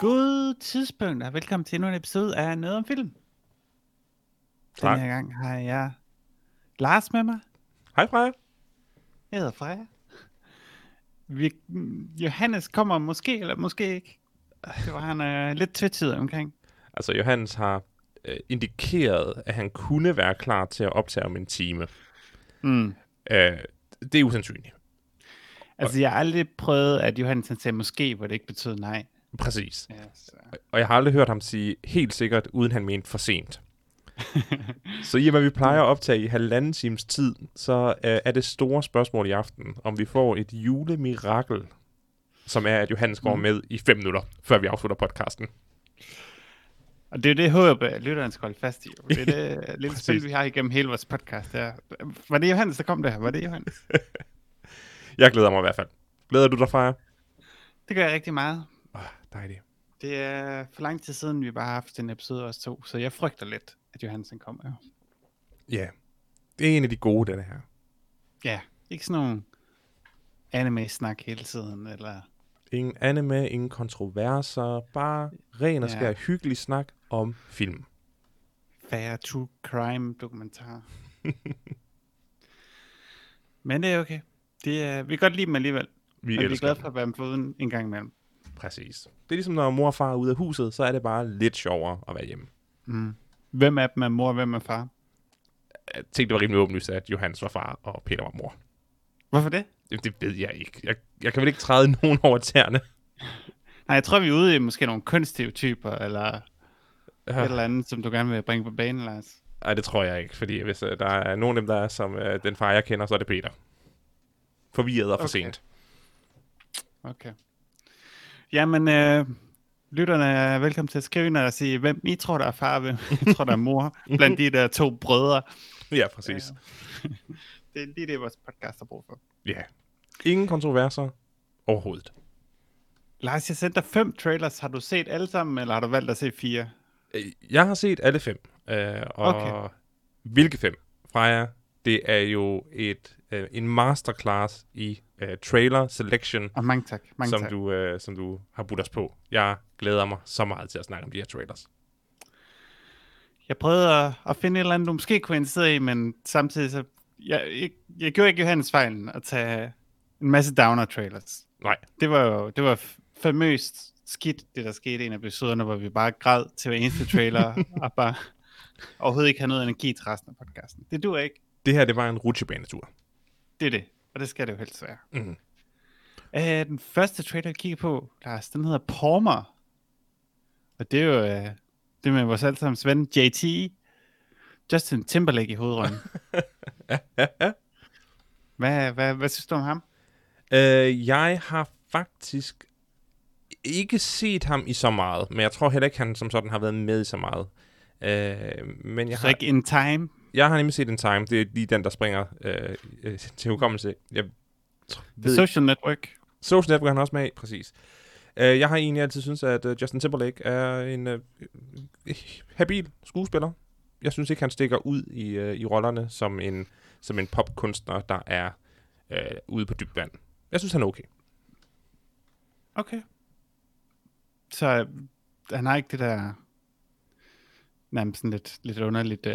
God tidspunkt, og velkommen til endnu en episode af Noget om Film. Tak. Den her gang har jeg Lars med mig. Hej Freja. Jeg hedder Freja. Vi, Johannes kommer måske, eller måske ikke. Det var han øh, lidt tvetydig omkring. Altså Johannes har øh, indikeret, at han kunne være klar til at optage om en time. Mm. Øh, det er usandsynligt. Altså, jeg har aldrig prøvet, at Johannes han sagde måske, hvor det ikke betød nej. Præcis. Ja, så. Og jeg har aldrig hørt ham sige helt sikkert, uden han mente for sent. så i og med, at vi plejer at optage i halvanden times tid, så øh, er det store spørgsmål i aften, om vi får et julemirakel, som er, at Johannes går Mm. med i fem minutter, før vi afslutter podcasten. Og det er det håb, at lytteren skal holde fast i. Det er det lille spil, vi har igennem hele vores podcast. Der. Var det Johannes, der kom der? Var det Johannes? Jeg glæder mig i hvert fald. Glæder du dig, Freja? Det gør jeg rigtig meget. Oh, dejligt. Det er for lang tid siden, vi bare har haft en episode os to, så jeg frygter lidt, at Johansen kommer. Jo. Ja, det er en af de gode, den her. Ja, ikke sådan nogle anime-snak hele tiden, eller... Ingen anime, ingen kontroverser, bare ren og Ja. skær hyggelig snak om film. færre true crime dokumentar. Men det er okay. Det er, vi kan godt lide dem alligevel. Vi Vi og vi er glade for at være med foruden en gang imellem. Præcis. Det er ligesom, når mor og far er ude af huset, så er det bare lidt sjovere at være hjemme. Mm. Hvem af dem er mor, og hvem er far? Jeg tænkte, det var rimelig åbenlyst, at Johannes var far, og Peter var mor. Hvorfor det? Det, det ved jeg ikke. Jeg, jeg kan vel ikke træde nogen over tæerne. Nej, jeg tror, vi er ude i måske nogle kønsstereotyper, eller Ja. et eller andet, som du gerne vil bringe på banen, Lars. Nej, det tror jeg ikke, fordi hvis uh, der er nogen af dem, der er som uh, den far, jeg kender, så er det Peter. Forvirret og for Okay. sent. Okay. Jamen, øh, lytterne er velkommen til at skrive ind og sige, hvem I tror, der er far, hvem I tror, der er mor, blandt de der to brødre. Ja, præcis. Det er lige det, vores podcast har brug for. Ja. Ingen kontroverser overhovedet. Lars, jeg sendte dig fem trailers. Har du set alle sammen, eller har du valgt at se fire? Øh, Jeg har set alle fem. Øh, og Okay. hvilke fem? Freja, det er jo et, øh, en masterclass i øh, trailer selection, Og mange tak. Mange som tak. du, øh, som du har budt os på. Jeg glæder mig så meget til at snakke om de her trailers. Jeg prøvede at, at finde et eller andet, du måske kunne interessere i, men samtidig så... Jeg, jeg, jeg gjorde ikke Johannes fejlen at tage en masse downer-trailers. Nej, Det var jo det var famøst skidt, det der skete i en af episoderne, hvor vi bare græd til hver eneste trailer, og bare overhovedet ikke havde noget energi til resten af podcasten. Det dur ikke. det her det var en rutsjebanetur. Det er det. Og det skal det jo helst være. Mhm. Uh, den første trailer, jeg kigger på, Lars, den hedder Palmer. Og det er jo uh, det med vores allesammens ven, JT. Justin Timberlake i hovedrollen. hvad, hvad, hvad synes du om ham? Øh, jeg har faktisk ikke set ham i så meget, men jeg tror heller ikke, han som sådan har været med i så meget. Øh, men jeg Så har, ikke In Time? Jeg har nemlig set en time. Det er lige den, der springer øh, øh, til hukommelse. Jeg The ved Social Network? Social Network er han også med præcis. Uh, jeg har egentlig altid synes at uh, Justin Timberlake er en uh, habil skuespiller. Jeg synes ikke, han stikker ud i, uh, i rollerne som en, som en popkunstner, der er uh, ude på dybt vand. Jeg synes, han er okay. Okay. Så han har ikke det der nærmest sådan lidt, lidt underligt uh,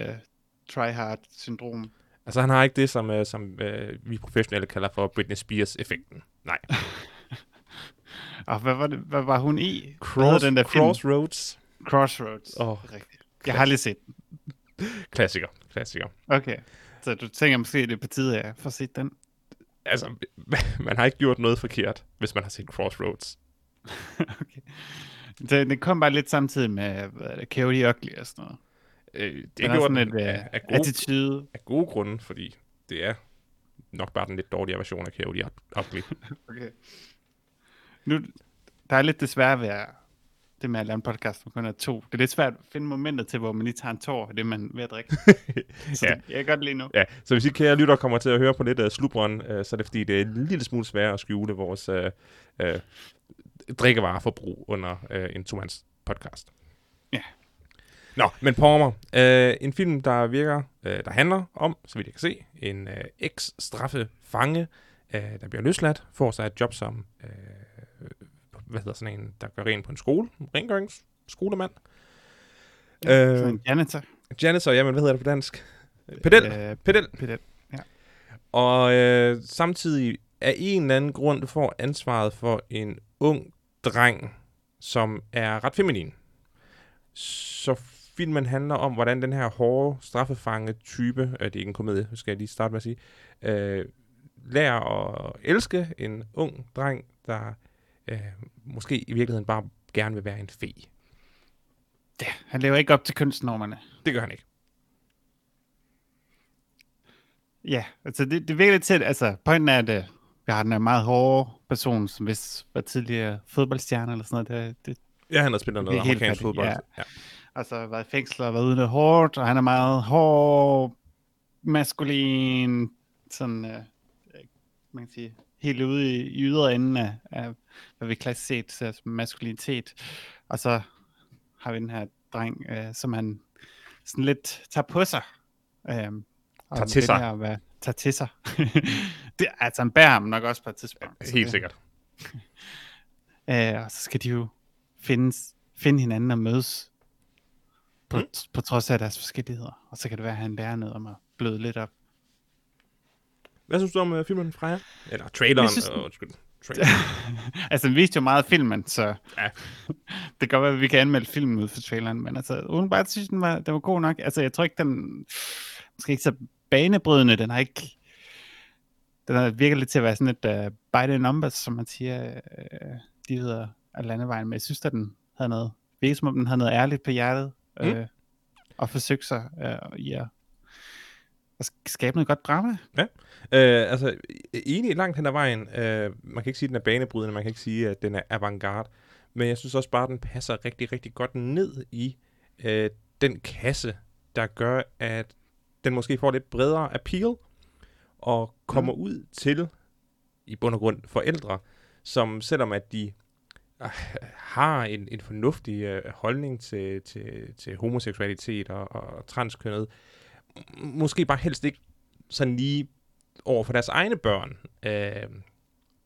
try-hard-syndrom. Altså, han har ikke det, som, uh, som uh, vi professionelle kalder for Britney Spears-effekten. Nej. Og hvad var, det, hvad var hun i? Cross, den der film? Crossroads. Crossroads. Åh, Det er rigtigt. Jeg har aldrig set den. klassiker. Klassiker. Okay. Så du tænker måske, det er på tide, at jeg får set den? Altså, man har ikke gjort noget forkert, hvis man har set Crossroads. okay. Det, det kom bare lidt samtidig med hvad er det, Coyote Ugly og sådan noget. Øh, det er sådan den et af, uh, af, gode, attitude. af gode grunde, fordi det er nok bare den lidt dårligere version af Coyote Ugly. Okay. Nu, der er lidt desværre ved at det med at lave en podcast, hvor kun er to. Det er lidt svært at finde momentet til, hvor man lige tager en tår af det, man er ved at drikke. Så Ja. jeg kan godt lide nu. Ja, så hvis I kære lytter kommer til at høre på lidt af slubren, uh, så er det fordi, det er en lille smule sværere at skjule vores uh, uh, drikkevareforbrug under uh, en tomands podcast. Ja. Nå, men Palmer, uh, en film, der virker, uh, der handler om, så vidt jeg kan se, en uh, eks-straffe fange, uh, der bliver løsladt, får sig et job som, uh, hvad hedder sådan en, der gør rent på en skole, rengøringsskolemand. Ja, Øh, en janitor. Janitor, jamen, hvad hedder det på dansk? Pedel. Øh, Pedel. pedel. Og øh, samtidig af en eller anden grund får ansvaret for en ung dreng, som er ret feminin. Så filmen handler om, hvordan den her hårde straffefange-type, øh, det er ikke en komedie, skal jeg lige starte med at sige, øh, lærer at elske en ung dreng, der øh, måske i virkeligheden bare gerne vil være en fe. Ja, han lever ikke op til kønsnormerne. Det gør han ikke. Ja, altså det, det virker lidt til, at altså, pointen er, at øh, vi har den her meget hårde person, som vist var tidligere fodboldstjerne eller sådan noget. Det, det, Ja, han har spillet noget er amerikansk fodbold. ja. ja. Altså været i fængsel og været ude noget hårdt, og han er meget hård, maskulin, sådan, øh, man kan sige, helt ude i, i ydre enden af, af, hvad vi klassisk set ser som maskulinitet. Og så har vi den her dreng, øh, som han sådan lidt tager på sig. Øh, Tager til sig. At være, tager til sig. det, altså, han bærer ham nok også på et tidspunkt. Helt det- sikkert. Øh, og så skal de jo findes, finde hinanden og mødes på, Mm. på trods af deres forskelligheder. Og så kan det være, at han lærer noget om at bløde lidt op. Hvad synes du om uh, filmen, Freja? Eller traileren? Jeg synes. Uh, undskyld. Trailer. altså, den viste jo meget filmen, så Ja. det kan godt være, at vi kan anmelde filmen ud for traileren, men altså, uden bare synes, den var, den var god nok. Altså, jeg tror ikke, den måske ikke så banebrydende. Den har ikke... Den har virker lidt til at være sådan et uh, by the numbers, som man siger, uh, de hedder af landevejen. Men jeg synes, at den havde noget, virkede som om den havde noget ærligt på hjertet, Mm. øh, og forsøgte sig uh, i at, skabe noget godt drama. Øh, altså, enig langt hen ad vejen. Øh, man kan ikke sige, at den er banebrydende, man kan ikke sige, at den er avantgarde. Men jeg synes også bare, at den passer rigtig, rigtig godt ned i øh, den kasse, der gør, at den måske får lidt bredere appeal, og kommer mm. ud til, i bund og grund, forældre, som selvom at de øh, Øh, har en, en fornuftig øh, holdning til, til, til homoseksualitet og, og transkønnet, måske bare helst ikke sådan lige over for deres egne børn øh,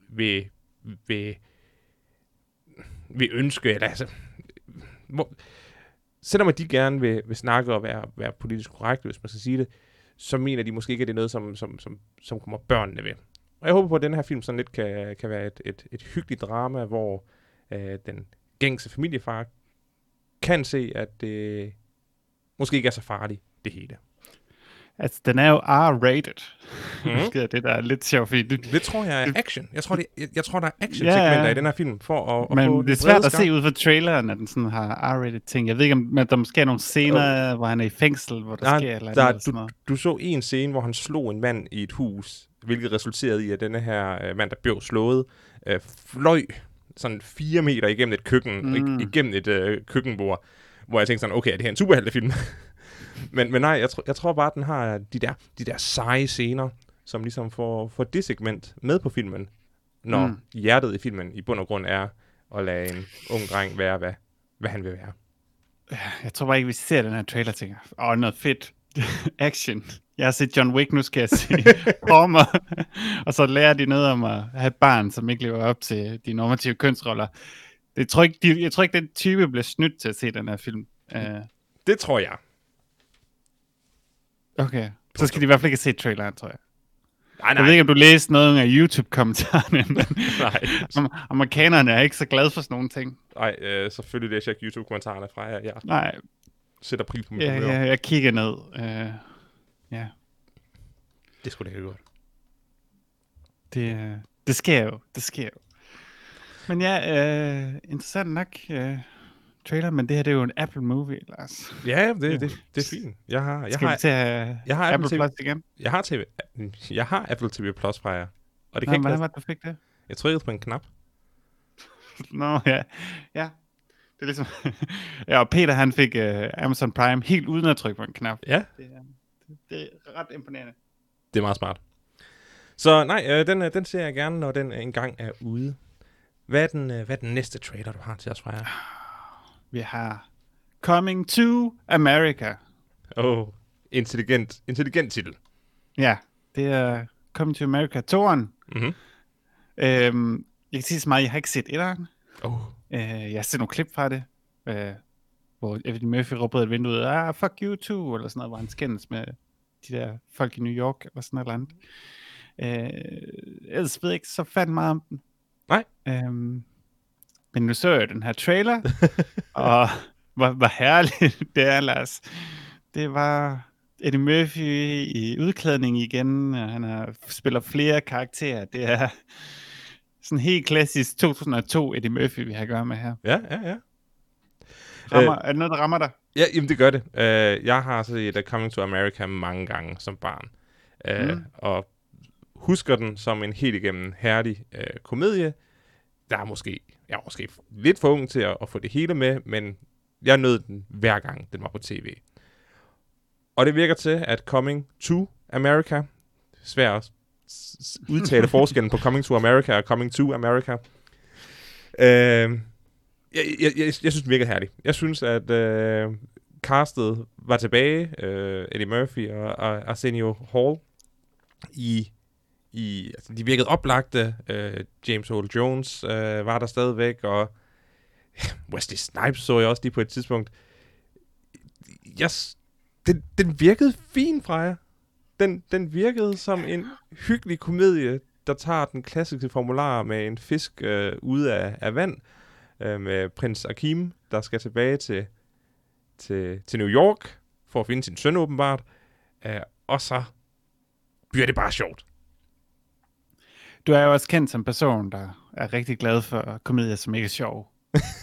vil, vil, vil ønske, eller altså, hvor, selvom at de gerne vil, vil snakke og være, være politisk korrekte, hvis man skal sige det, så mener de måske ikke, at det er noget, som, som, som, som kommer børnene ved. Og jeg håber på, at den her film sådan lidt kan, kan være et, et, et hyggeligt drama, hvor øh, den gængse familiefar kan se, at det måske ikke er så farligt, det hele. Altså, den er jo R-rated. Mm. det er det, der er lidt sjovt, fordi det, tror jeg er action. Jeg tror, det, jeg, jeg tror der er action Ja, i den her film, for at, at Men det er svært at se ud fra traileren, at den sådan har R-rated ting. Jeg ved ikke, om der måske er nogle scener, hvor han er i fængsel, hvor der Nej, sker eller der, andet. du, noget. du så en scene, hvor han slog en mand i et hus, hvilket resulterede i, at denne her øh, mand, der blev slået, øh, fløj sådan fire meter igennem et køkken, mm. Mm. igennem et øh, køkkenbord, hvor jeg tænkte sådan, okay, er det her en superheltefilm? men, men nej, jeg, tr- jeg tror bare, at den har de der, de der seje scener, som ligesom får, får det segment med på filmen, når mm. Hjertet i filmen i bund og grund er at lade en ung dreng være, hvad, hvad han vil være. Jeg tror bare ikke, vi ser den her trailer tænker, åh, oh, noget fedt action. Jeg har set John Wick, nu skal jeg se Homer. og så lærer de noget om at have et barn, som ikke lever op til de normative kønsroller. Det tror ikke, de, jeg tror ikke, den type bliver snydt til at se den her film. Uh, Det tror jeg. okay, så skal de i hvert fald ikke se traileren, tror jeg. Nej, Jeg nej, ved ikke, om du læste noget af YouTube-kommentarerne, men nej. am- amerikanerne er ikke så glade for sådan nogle ting. Nej, øh, selvfølgelig læser jeg ikke YouTube-kommentarerne fra jer. Jeg Nej, sætter pris på mit ja, humør. ja, jeg kigger ned. Uh, ja, Det skulle det ikke godt. det, øh, det sker jo. Det sker jo. Men ja, øh, interessant nok øh, trailer, men det her det er jo en Apple movie, Lars. Ja, det, det, det er fint. Jeg har, jeg Skal har, vi at jeg har Apple Apple, Plus TV, igen? jeg har TV, jeg har Apple TV Plus fra jer. Og det kan Nå, ikke hvordan var det, du fik det? jeg trykkede på en knap. Nå, ja. Ja, Det er ligesom... ja, og Peter han fik uh, Amazon Prime helt uden at trykke på en knap. Ja, Det er, det er ret imponerende. det er meget smart. Så nej, øh, den, øh, den ser jeg gerne, når den øh, engang er ude. Hvad er, den, øh, hvad er den næste trailer, du har til os, Freja? Vi har Coming to America. Oh, intelligent, intelligent titel. Ja, det er Coming to America 2'eren. Mhm. Øhm, jeg kan sige så meget, jeg har ikke set etteren. Oh. Øh, jeg har set nogle klip fra det, øh, hvor Eddie Murphy råber ud af vinduet, ah, fuck you too, eller sådan noget, hvor han skændes med de der folk i New York, eller sådan noget andet. Øh, ellers ved jeg ikke så fandme meget om den. Nej. Øhm, men nu så jeg den her trailer, og hvor, hvor herligt det er, Lars. Det var Eddie Murphy i udklædning igen, og han har, spiller flere karakterer. Det er sådan helt klassisk 2002 Eddie Murphy, vi har at gøre med her. Ja, ja, ja. Rammer, er det noget, der rammer dig? Ja, jamen det gør det. Uh, jeg har set uh, Coming to America mange gange som barn. Uh, Mm. Og husker den som en helt igennem herlig uh, komedie. Der er måske, jeg er måske lidt for ung til at, at få det hele med, men jeg nød den hver gang, den var på tv. Og det virker til, at Coming to America, svært udtale forskellen på Coming to America og Coming to America, øh, jeg, jeg, jeg, jeg synes, det virker herligt. Jeg synes, at øh, castet var tilbage, øh, Eddie Murphy og, og Arsenio Hall, i, i altså, de virkede oplagte. Øh, James Earl Jones øh, var der stadigvæk, og Wesley Snipes så jeg også lige på et tidspunkt. Jeg, den, den virkede fin fra jer. Den, den virkede som en hyggelig komedie, der tager den klassiske formular med en fisk øh, ude af, af vand, øh, med prins Akim, der skal tilbage til, til, til New York for at finde sin søn åbenbart. Øh, og så bliver det bare sjovt. Du er jo også kendt som person, der er rigtig glad for komedier, som ikke er sjov.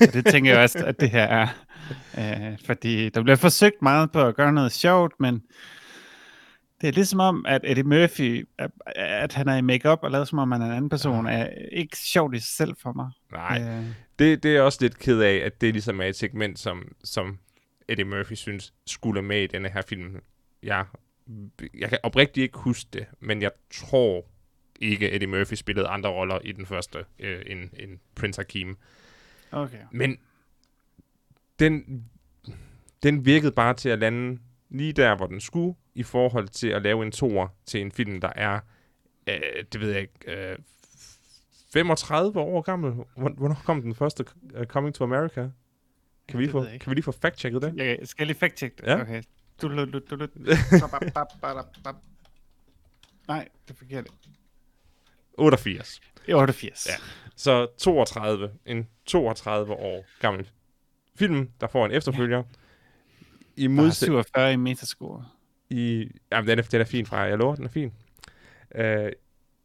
Og det tænker jeg også, at det her er. Øh, fordi der bliver forsøgt meget på at gøre noget sjovt, men det er ligesom om, at Eddie Murphy, at, at han er i makeup og lavet som om han er en anden person, er ikke sjovt i sig selv for mig. Nej, Øh, det, det er også lidt ked af, at det ligesom er et segment, som, som Eddie Murphy synes skulle med i denne her film. Jeg, jeg kan oprigtigt ikke huske det, men jeg tror ikke, Eddie Murphy spillede andre roller i den første øh, end, end Prince Hakim. okay. Men den, den virkede bare til at lande lige der, hvor den skulle, i forhold til at lave en toer til en film, der er, øh, det ved jeg ikke, øh, 35 år gammel. Hvor- Hvornår kom den første uh, Coming to America? Kan vi, lige Det få, kan vi lige få fact-checket det? Jeg skal lige fact-check det. Ja. Okay. Nej, det er forkert. 88. I 88. Ja. Så 32. En 32 år gammel film, der får en efterfølger. I Der er modsætning... 47 i metascore. I... Jamen, den er, den er fin fra, jeg lover, den er fin. Uh,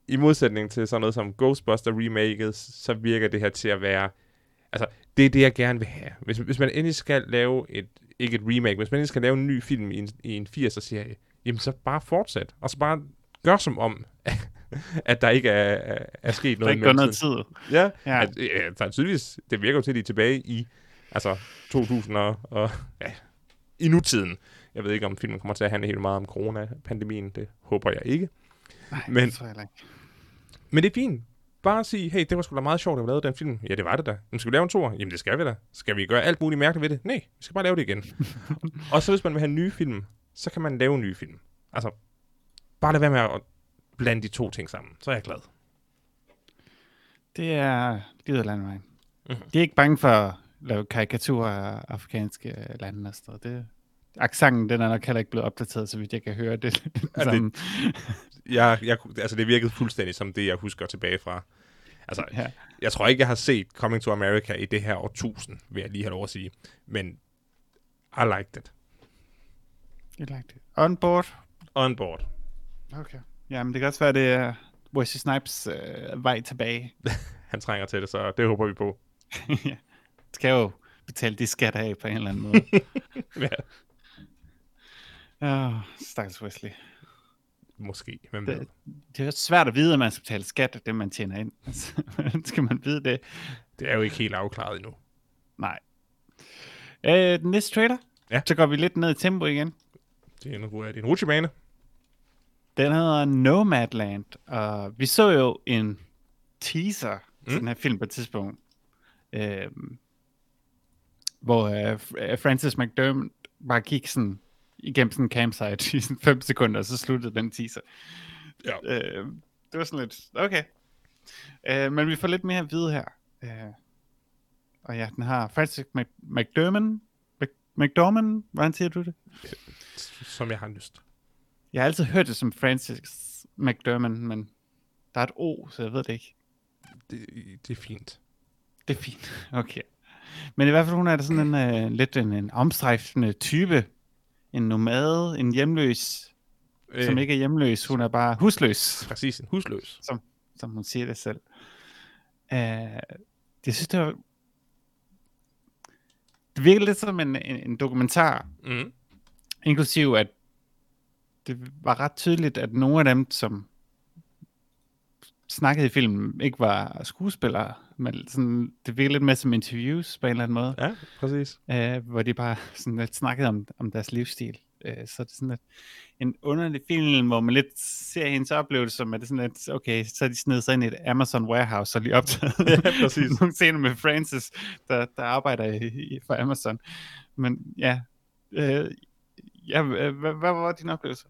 I modsætning til sådan noget som Ghostbuster remaket, så virker det her til at være... Altså, det er det, jeg gerne vil have. Hvis, hvis man endelig skal lave et... Ikke et remake, hvis man endelig skal lave en ny film i en, i en 80'er-serie, jamen så bare fortsæt. Og så bare gør som om, at der ikke er, er, er sket Der noget er ikke noget tid. Ja, Ja. At, ja, der er tydeligvis, det virker jo til, at de er tilbage i altså 2000 og, og ja, i nutiden. Jeg ved ikke, om filmen kommer til at handle helt meget om corona-pandemien. Det håber jeg ikke. Nej, Men- det tror jeg ikke. Men det er fint. Bare sige, hey, det var sgu da meget sjovt, at vi lavede den film. Ja, det var det da. Men skal vi lave en tor? Jamen, det skal vi da. Skal vi gøre alt muligt mærkeligt ved det? Nej, vi skal bare lave det igen. og så hvis man vil have en ny film, så kan man lave en ny film. Altså, bare lad være med at blande de to ting sammen. Så er jeg glad. Det er livet af landevejen. Mhm. De er ikke bange for at lave karikaturer af afrikanske lande og sådan noget. Det, accenten, den er nok heller ikke blevet opdateret, så vidt jeg kan høre det. Ja, det-. Jeg, jeg, altså, det virkede fuldstændig som det, jeg husker tilbage fra. Altså, ja. jeg tror ikke, jeg har set Coming to America i det her årtusind, vil jeg lige have lov at sige. Men I liked it. You liked it. On board. On board. Okay. Jamen, det kan også være, det er Wesley Snipes øh, vej tilbage. Han trænger til det, så det håber vi på. ja. Skal jo betale de skatter af på en eller anden måde. Ja. Åh, stakkels Wesley. Måske. Hvem ved? Det, det er svært at vide, at man skal betale skat af det, man tjener ind. Altså, Hvordan skal man vide det? Det er jo ikke helt afklaret endnu. Nej. Øh, den næste trailer. Ja. Så går vi lidt ned i tempo igen. Det er en, det er en rutsjebane. Den hedder Nomadland, og vi så jo en teaser mm. til den her film på et tidspunkt, øh, hvor øh, Francis McDermott bare gik sådan igennem sådan en campsite i sådan 5 sekunder, og så sluttede den teaser. Ja. Øh, det var sådan lidt, okay. Øh, men vi får lidt mere at vide her. Øh, og ja, den har Francis Mc- McDermott, Mc- McDormand, hvordan siger du det? Som jeg har lyst. Jeg har altid hørt det som Francis McDermott, men der er et O, så jeg ved det ikke. Det, det er fint. Det er fint. Okay. Men i hvert fald, hun er da sådan en uh, lidt en, en omstrejfende type. En nomade, en hjemløs, øh. som ikke er hjemløs. Hun er bare husløs, Præcis, en husløs. som hun siger det selv. Uh, jeg synes, det var... Det virker lidt som en, en, en dokumentar, Mm. inklusiv at det var ret tydeligt, at nogle af dem, som snakkede i filmen, ikke var skuespillere, men sådan, det virkede lidt mere som interviews på en eller anden måde, Ja, præcis. øh, hvor de bare sådan lidt snakkede om, om deres livsstil. Øh, så det er sådan lidt en underlig film, hvor man lidt ser hendes oplevelse som, at det er sådan lidt, okay, så er de snedet sig ind i et Amazon warehouse og lige optaget Ja, præcis. nogle scener med Francis, der, der arbejder i, i, for Amazon. Men ja, øh, ja hvad, hvad, var din oplevelse?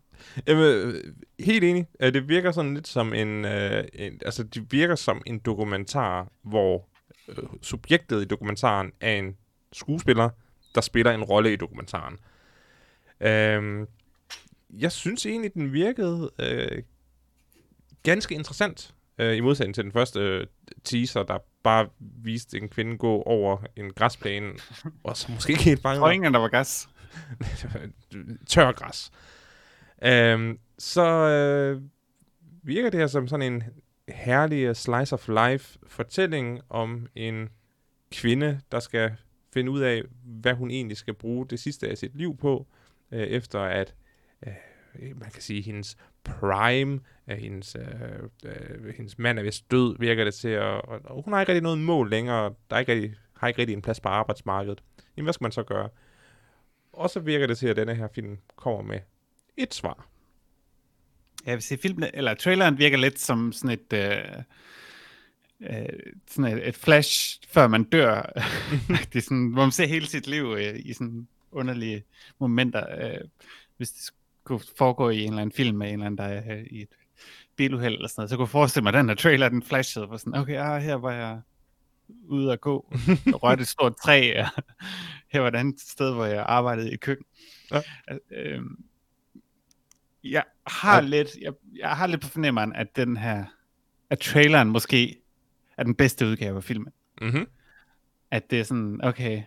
Jamen, øh, helt enig. Øh, Det virker sådan lidt som en, øh, en... Altså, det virker som en dokumentar, hvor øh, subjektet i dokumentaren er en skuespiller, der spiller en rolle i dokumentaren. Øhm, jeg synes egentlig, den virkede øh, ganske interessant, øh, i modsætning til den første øh, teaser, der bare viste en kvinde gå over en græsplæne, og så måske ikke helt fanget Jeg tror engang, der var gas. tør græs. Øhm, så øh, virker det her som sådan en herlig øh, slice of life fortælling om en kvinde, der skal finde ud af, hvad hun egentlig skal bruge det sidste af sit liv på, øh, efter at øh, man kan sige, hendes prime, af hendes, øh, øh, hendes mand er vist død, virker det til, at, og, og hun har ikke rigtig noget mål længere, der er ikke rigtig, har ikke rigtig en plads på arbejdsmarkedet. Jamen, hvad skal man så gøre? Og så virker det til, at denne her film kommer med et svar. Jeg vil sige, filmen, eller traileren virker lidt som sådan et, øh, øh, sådan et, et flash, før man dør. det er sådan, hvor man ser hele sit liv øh, i sådan underlige momenter. Øh, hvis det skulle foregå i en eller anden film med en eller anden, der er øh, i et biluheld eller sådan noget, så kunne jeg forestille mig, at den her trailer, den flashede på sådan, okay, ah, her var jeg ude at gå, og rørte et stort træ, og her var et andet sted, hvor jeg arbejdede i køkken. Ja. Øh, jeg har Ja. lidt, jeg, jeg har lidt på fornemmeren, at den her, at traileren måske er den bedste udgave af filmen. Mm-hmm. At det er sådan, okay,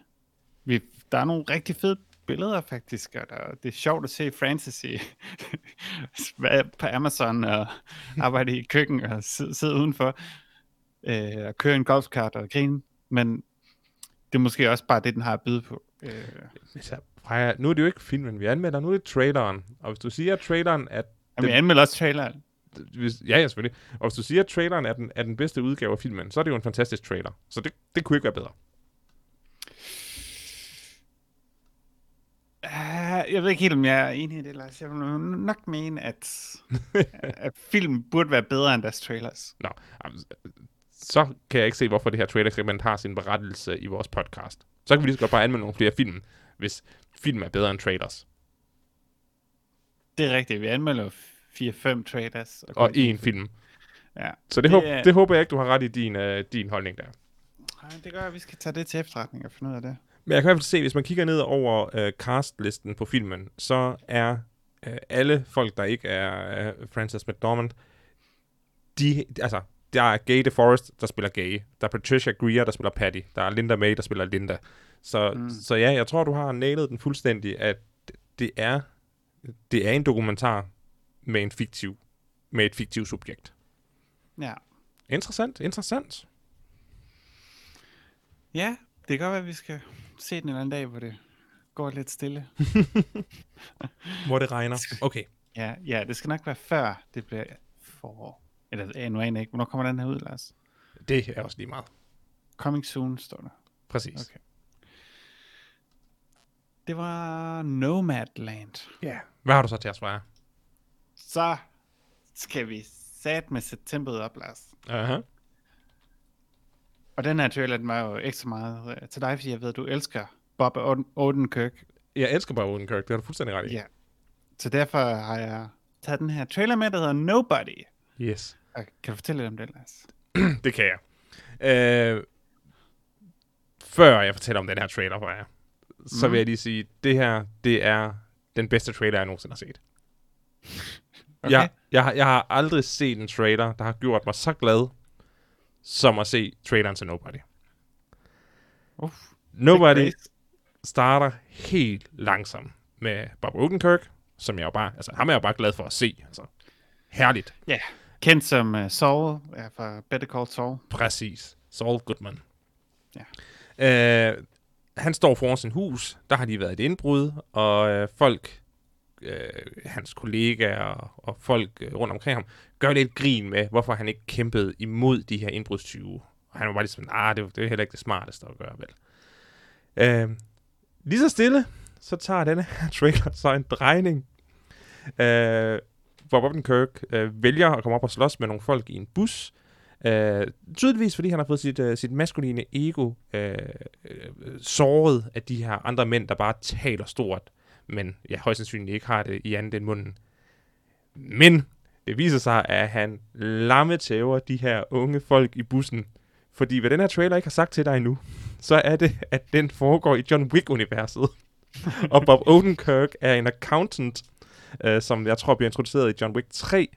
vi, der er nogle rigtig fede billeder faktisk, og der, det er sjovt at se Francis i, på Amazon og arbejde i køkken og sidde, sidde udenfor øh, og køre en golfkart og grine, men er måske også bare det, den har at byde på. Øh, Så, Freja, nu er det jo ikke filmen, vi anmelder, nu er det traileren. Og hvis du siger, at traileren er... jamen, jeg anmelder også traileren. Hvis, ja, ja, selvfølgelig. Og hvis du siger, at traileren er den, er den bedste udgave af filmen, så er det jo en fantastisk trailer. Så det, det kunne ikke være bedre. Uh, jeg ved ikke helt, om jeg er enig i det, Lars. Jeg vil nok mene, at, at film burde være bedre end deres trailers. Nå, så kan jeg ikke se, hvorfor det her trailer-segment har sin berettelse i vores podcast. Så kan vi lige så godt bare anmelde nogle flere film, hvis film er bedre end trailers. Det er rigtigt. Vi anmelder 4-5 trailers. Og kun én film. Ja. Så det, Det håb, det håber jeg ikke, du har ret i din, uh, din holdning der. Ej, det gør, at vi skal tage det til efterretning og finde ud af det. Men jeg kan i hvert fald se, hvis man kigger ned over øh, castlisten på filmen, så er øh, alle folk, der ikke er øh, Frances McDormand, de, altså, der er Gay DeForest, der spiller Gay. Der er Patricia Greer, der spiller Patty. Der er Linda May, der spiller Linda. Så, Mm. så ja, jeg tror, du har nailet den fuldstændig, at det er, det er en dokumentar med en fiktiv, med et fiktivt subjekt. Ja. Interessant, interessant. Ja, det kan godt være, at vi skal se den en eller anden dag, hvor det går lidt stille. Hvor det regner. Okay. Ja, ja, det skal nok være før det bliver forår. Eller nu aner jeg ikke. Hvornår kommer den her ud, Lars? Det er også lige meget. Coming soon, står der. Præcis. Okay. Det var Nomadland. Ja. Hvad har du så til at svare? Så skal vi sat med tempoet op, Lars. Uh-huh. Og den her trailer, den var jo ekstra meget øh, til dig, fordi jeg ved, at du elsker Bob Oden- Odenkirk. Jeg elsker bare Odenkirk, det har du fuldstændig ret i. Ja. Så derfor har jeg taget den her trailer med, der hedder Nobody. Yes. Kan du fortælle lidt om den, Lars? Det kan jeg. Øh, før jeg fortæller om den her trailer for jer, så Mhm. vil jeg lige sige, det her, det er den bedste trailer, jeg nogensinde har set. Okay. Jeg, jeg, har- jeg har aldrig set en trailer, der har gjort mig så glad, som at se traileren til Nobody. Uff, Nobody starter helt langsomt med Bob Odenkirk, som jeg jo bare, altså ham er jeg jo bare glad for at se. Altså, herligt. Ja, kendt som uh, Saul ja, fra Better Call Saul. Præcis. Saul Goodman. Ja. Øh, han står foran sin hus. Der har lige været et indbrud, og øh, folk, øh, hans kollegaer og, og folk øh, rundt omkring ham, gør lidt grin med, hvorfor han ikke kæmpede imod de her indbrudstyve. Og han var bare ligesom, ah, det, var- det er heller ikke det smarteste at gøre, vel. Øh, lige så stille, så tager denne her trailer så en drejning. Øh, Bob Odenkirk øh, vælger at komme op og slås med nogle folk i en bus. Øh, tydeligvis fordi han har fået sit, øh, sit maskuline ego øh, øh, såret af de her andre mænd, der bare taler stort, men ja, højst sandsynligt ikke har det i andet end munden. Men det viser sig, at han lammetæver de her unge folk i bussen. Fordi hvad den her trailer ikke har sagt til dig endnu, så er det, at den foregår i John Wick-universet. og Bob Odenkirk er en accountant, øh, som jeg tror bliver introduceret i John Wick 3,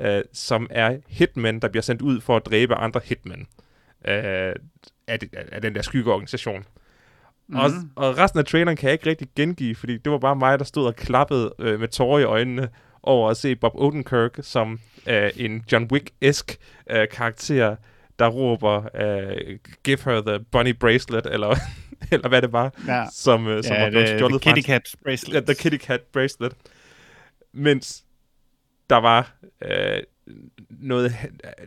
øh, som er hitmen, der bliver sendt ud for at dræbe andre hitmen øh, af, det, af den der skyggeorganisation. Mm. Og, Mhm. og resten af traileren kan jeg ikke rigtig gengive, fordi det var bare mig, der stod og klappede øh, med tårer i øjnene over at se Bob Odenkirk som øh, en John Wick-esk øh, karakter, der råber, øh, give her the bunny bracelet, eller, eller hvad det var, Ja, som, øh, som ja var blevet stjålet the fra kitty hans- cat bracelet. Ja, The Kitty Cat Bracelet. Mens der var øh, noget,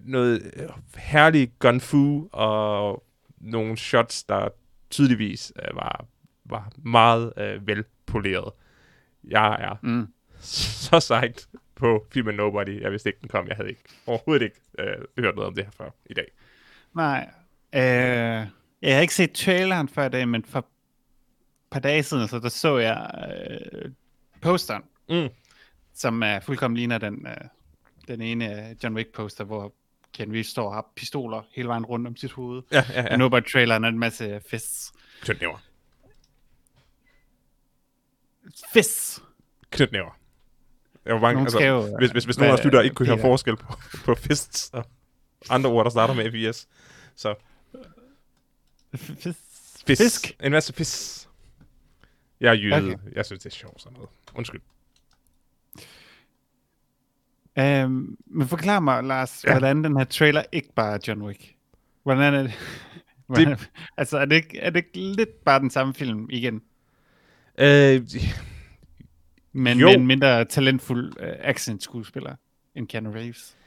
noget herlig gunfu og nogle shots, der tydeligvis øh, var, var meget øh, velpoleret. Jeg er Mm. så sejt på filmen Nobody. Jeg vidste ikke, den kom. Jeg havde ikke, overhovedet ikke øh, hørt noget om det her før i dag. Nej. Øh, jeg har ikke set traileren før i dag, men for et par dage siden, så der så jeg øh, posteren, Mm. Som er fuldkommen ligner den, øh, den ene øh, John Wick poster, hvor Ken Reeves står og har pistoler hele vejen rundt om sit hoved. Ja, ja, Ja. ja. Nu var traileren en masse fists. Knytnæver. Fists! Knytnæver. Jeg var Nogen altså, jo, hvis, hvis, hvis nogen af os lytter ikke kunne høre er. forskel på, på fists og andre ord, der starter med FIS. Så fisk. Fisk? En masse fisk. Jeg er jyde. Okay. Jeg synes, det er sjovt sådan noget. Undskyld. Øhm, men forklar mig, Lars, Ja. hvordan den her trailer ikke bare er John Wick. Hvordan er det? Hvordan, altså, er det, ikke, er det ikke lidt bare den samme film igen? Øh, Men Jo. med en mindre talentfuld uh, action-skuespiller end Keanu Reeves.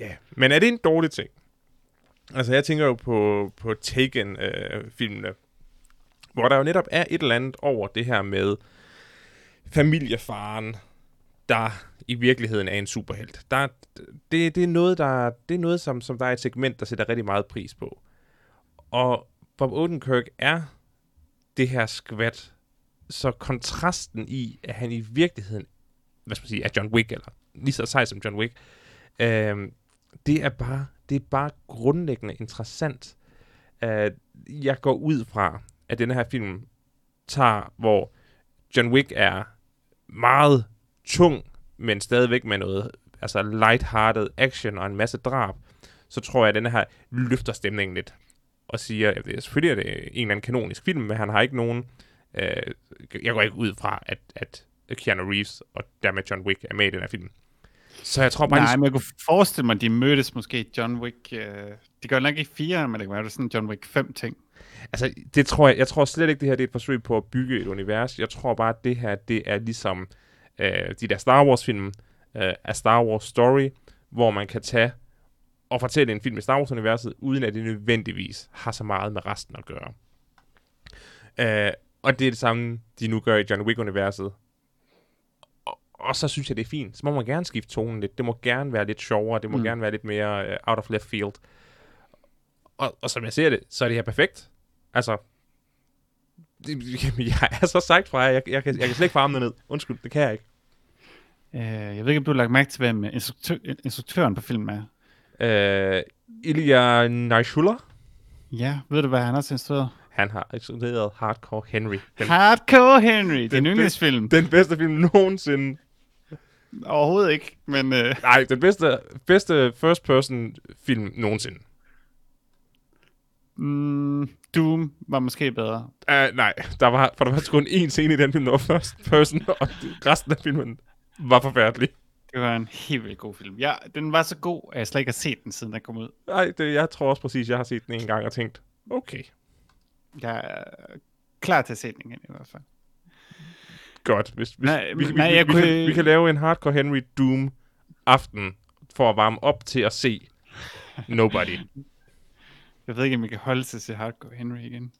ja, men er det en dårlig ting? Altså, jeg tænker jo på, på Taken-filmene, hvor der jo netop er et eller andet over det her med familiefaren, der i virkeligheden er en superhelt. Der, det, det er noget, der, det er noget som, som der er et segment, der sætter rigtig meget pris på. Og Bob Odenkirk er det her skvat, så kontrasten i, at han i virkeligheden, hvad skal man sige, er John Wick, eller lige så sej som John Wick, øhm, det er bare, det er bare grundlæggende interessant. Øh, jeg går ud fra, at denne her film tager, hvor John Wick er meget tung, men stadigvæk med noget altså light-hearted action og en masse drab, så tror jeg, at denne her løfter stemningen lidt og siger, at det er selvfølgelig er det en eller anden kanonisk film, men han har ikke nogen... Øh, jeg går ikke ud fra, at, at Keanu Reeves og dermed John Wick er med i den her film. Så jeg tror bare, Nej, de, men jeg kunne forestille mig, at de mødtes måske John Wick... Uh, de gør nok ikke fire, men det kan være det sådan John Wick 5 ting. altså, det tror jeg, jeg tror slet ikke, det her det er et forsøg på at bygge et univers. Jeg tror bare, at det her, det er ligesom øh, de der Star Wars-film øh, af Star Wars Story, hvor man kan tage og fortælle en film i Star Wars-universet, uden at det nødvendigvis har så meget med resten at gøre. Øh, Og det er det samme, de nu gør i John Wick-universet. Og, og så synes jeg, det er fint. Så må man gerne skifte tonen lidt. Det må gerne være lidt sjovere. Det må Mm. gerne være lidt mere uh, out of left field. Og, og som jeg ser det, så er det her perfekt. Altså, det, jeg er så sagt fra jer. Jeg, jeg, kan, jeg kan slet ikke farme det ned. Undskyld, det kan jeg ikke. Øh, jeg ved ikke, om du har lagt mærke til, hvem instruktør, instruktøren på filmen er. Uh, Ilya Naishula, Ja, ved du, hvad han har instrueret? han har instrueret Hardcore Henry. Den, Hardcore Henry, den- yndlingsfilm. den bedste film nogensinde. Overhovedet ikke, men øh, Nej, den bedste, bedste first person film nogensinde. mm, Doom var måske bedre. Uh, nej, der var, for der var kun én scene i den film, der var first person, og resten af filmen var forfærdelig. Det var en helt vildt god film. Ja, den var så god, at jeg slet ikke har set den, siden den kom ud. Nej, det, jeg tror også præcis, jeg har set den en gang og tænkt, okay, Jeg er klar til at se den igen i hvert fald. godt. Hvis, hvis, Nej, vi, vi, nej, vi, jeg vi, kunne- kan, vi kan lave en Hardcore Henry Doom aften for at varme op til at se Nobody. Jeg ved ikke, om jeg kan holde til at se Hardcore Henry igen.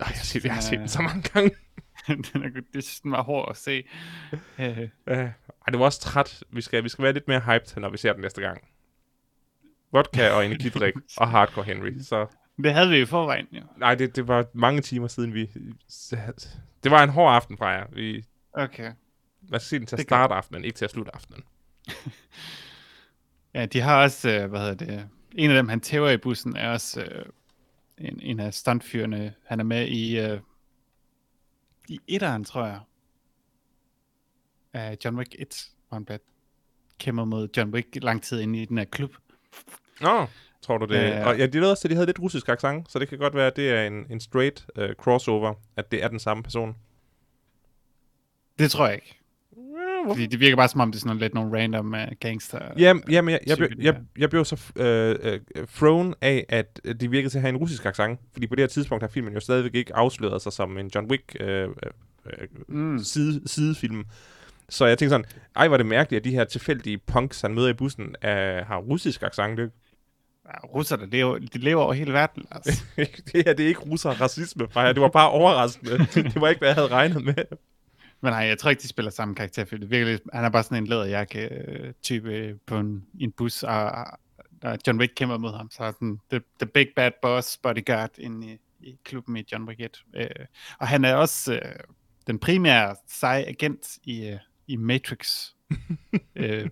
Ej, jeg, har set, jeg har set den så mange gange. den er, det er sådan meget hård at se. Øh, Uh, ej, det var også træt. Vi skal, vi skal være lidt mere hyped, når vi ser den næste gang. Vodka og energidrik og Hardcore Henry. Så det havde vi i forvejen, jo. nej, det, det var mange timer siden vi... Det var en hård aften fra jer. Vi, Okay. man skal se den til at starte aftenen, ikke til at slutte aftenen. Ja, de har også, øh, hvad hedder det, en af dem, han tæver i bussen, er også øh, en, en af stuntfyrene. Han er med i, øh, i etteren, tror jeg. Af John Wick 1, hvor han bliver kæmper mod John Wick lang tid inde i den her klub. Nå, tror du det? Ja. Og ja, de lavede også, at de havde lidt russisk accent, så det kan godt være, at det er en, en straight uh, crossover, at det er den samme person. Det tror jeg ikke. Fordi det virker bare som om, det er sådan lidt nogle random uh, gangster. Jamen, jamen jeg, jeg, type, jeg, jeg, jeg blev så øh, øh, thrown af, at øh, de virkede til at have en russisk accent, fordi på det her tidspunkt har filmen jo stadigvæk ikke afsløret sig som en John Wick øh, øh, Mm. side, sidefilm. Så jeg tænkte sådan, ej, var det mærkeligt, at de her tilfældige punks, han møder i bussen, øh, har russisk accent. Det, Ja, russerne, det er jo, de lever over hele verden. Altså. det her, det er ikke russer racisme, Freja. Det var bare overraskende. det var ikke, hvad jeg havde regnet med. Men nej, jeg tror ikke, de spiller samme karakter. For det virkelig, han er bare sådan en læderjakke-type på en, en bus, og, og John Wick kæmper mod ham. Så er den, the, the big bad boss bodyguard inde i, i klubben i John Wick 1. Øh, og han er også øh, den primære seje agent i, øh, i Matrix. øh,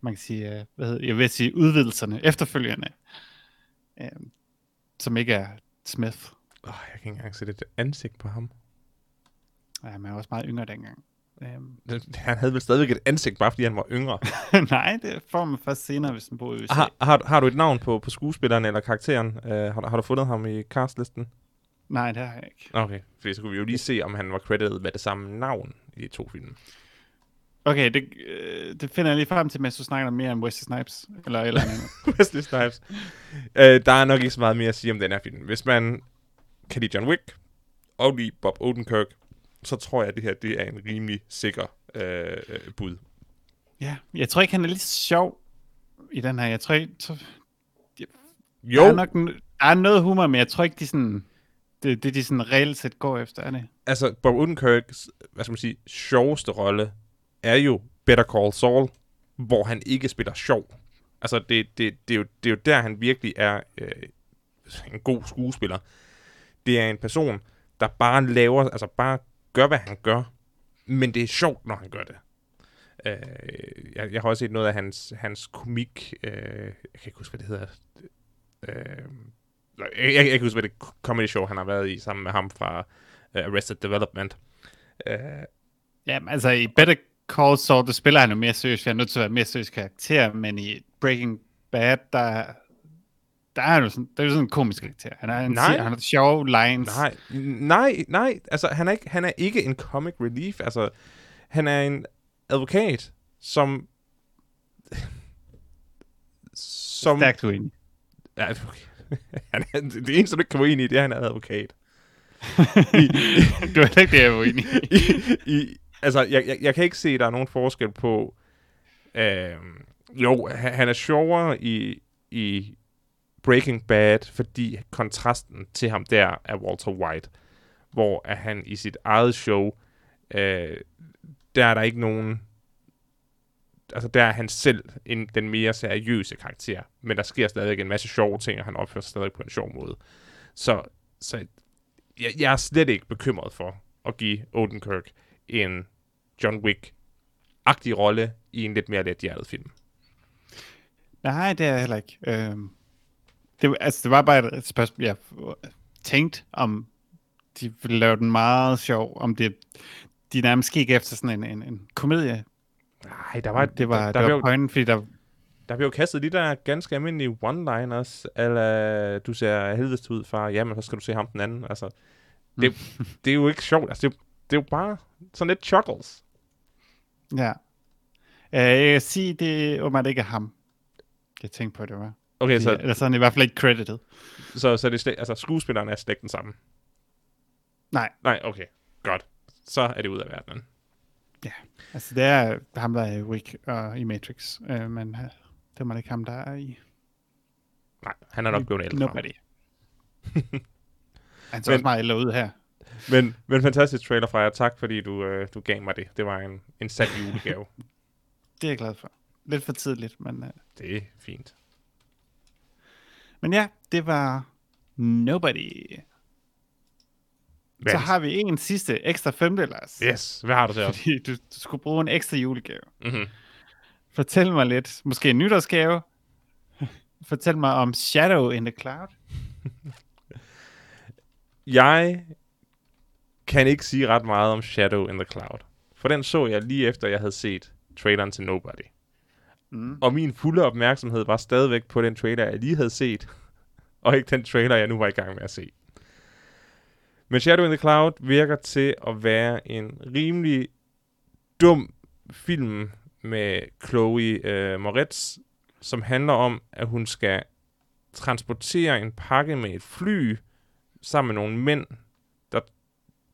man kan sige, øh, hvad hedder, jeg vil sige udvidelserne, efterfølgende, øh, som ikke er Smith. Oh, jeg kan ikke engang sætte et ansigt på ham. Ja, han er også meget yngre dengang. Øhm, Han havde vel stadigvæk et ansigt, bare fordi han var yngre. Nej, det får man først senere, hvis man bor i USA. Har, har, har du et navn på, på skuespilleren eller karakteren? Uh, har, du- har du fundet ham i castlisten? Nej, det har jeg ikke. Okay, fordi så kunne vi jo lige se, om han var credited med det samme navn i de to film. Okay, det, øh, det finder jeg lige frem til, mens du snakker mere om Wesley Snipes. Eller eller. Wesley Snipes. uh, der er nok ikke så meget mere at sige om den her film. Hvis man kan lide John Wick og lide Bob Odenkirk, så tror jeg, at det her det er en rimelig sikker uh, bud. ja, jeg tror ikke, han er lige så sjov i den her. Jeg tror ikke, så, Jo, der, er nok, der er noget humor, men jeg tror ikke, de sådan, det, det de sådan reelt set går efter, er det? altså Bob Odenkirks, hvad skal man sige, sjoveste rolle er jo Better Call Saul, hvor han ikke spiller sjov. Altså, det, det, det, er, jo, det er jo der, han virkelig er øh, en god skuespiller. Det er en person, der bare laver, altså bare gør, hvad han gør, men det er sjovt, når han gør det. Øh, jeg, jeg har også set noget af hans, hans komik, øh, jeg kan ikke huske, hvad det hedder. Øh, jeg, jeg, jeg kan ikke huske, hvad det comedy show, han har været i, sammen med ham fra uh, Arrested Development. Øh, uh, Ja, altså i Better Call Saul, der spiller han jo mere seriøst, for han er nødt til at være mere seriøs karakter, men i Breaking Bad, der, der er jo sådan, der er jo sådan en komisk karakter. Han er en, Nej. han har sjove lines. nej, nej, nej, altså han er, ikke, han er ikke en comic relief, altså han er en advokat, som... som... Stærkt uenig. Ja, okay. han er, det eneste, du ikke kan være enig i, det er, at han er advokat. du er ikke det, jeg er uenig i. I, i, altså, jeg, jeg, jeg kan ikke se, at der er nogen forskel på... Øh, jo, han, han er sjovere i, i Breaking Bad, fordi kontrasten til ham der er Walter White. hvor at han i sit eget show, øh, der er der ikke nogen... Altså, der er han selv en, den mere seriøse karakter. Men der sker stadig en masse sjove ting, og han opfører sig stadig på en sjov måde. Så, så jeg, jeg er slet ikke bekymret for at give Odenkirk en John Wick-agtig rolle i en lidt mere let film. Nej, det er jeg heller ikke. Øhm, det, altså, det var bare et spørgsmål, jeg tænkte, om de ville lave den meget sjov, om det, de nærmest gik efter sådan en, en, en komedie. Nej, der var... Det var, der, der, det var blev, pointen, fordi der... Der blev jo kastet de der ganske almindelige one-liners, eller du ser helvedes ud, far, jamen, så skal du se ham den anden. Altså, det, mm. det er jo ikke sjovt. Altså, det, det er jo bare sådan lidt chuckles. Ja. Uh, jeg kan sige, det er åbenbart ikke ham. Jeg tænkte på, det var. Okay, så... Eller sådan i hvert fald ikke credited. Så, så det altså, skuespilleren er slet ikke den samme? Nej. Nej, okay. Godt. Så er det ud af verdenen. Ja, altså det er ham, der er i Wick og i Matrix, øh, men uh, det var ikke ham, der er i... Nej, han er nok blevet ældre. Nobody. han så men, også meget ældre ud her. Men, men fantastisk trailer fra jer. Tak, fordi du, øh, du gav mig det. Det var en, en sat julegave. det er jeg glad for. Lidt for tidligt, men... Uh... Det er fint. Men ja, det var Nobody. Hvad? Så har vi en sidste ekstra femte, Lars. Yes, hvad har du os? Fordi du, du skulle bruge en ekstra julegave. Mm-hmm. Fortæl mig lidt, måske en nytårsgave. Fortæl mig om Shadow in the Cloud. jeg kan ikke sige ret meget om Shadow in the Cloud. For den så jeg lige efter, jeg havde set traileren til Nobody. Mm. Og min fulde opmærksomhed var stadigvæk på den trailer, jeg lige havde set, og ikke den trailer, jeg nu var i gang med at se. Men Shadow in the Cloud virker til at være en rimelig dum film med Chloe øh, Moretz, som handler om, at hun skal transportere en pakke med et fly sammen med nogle mænd, der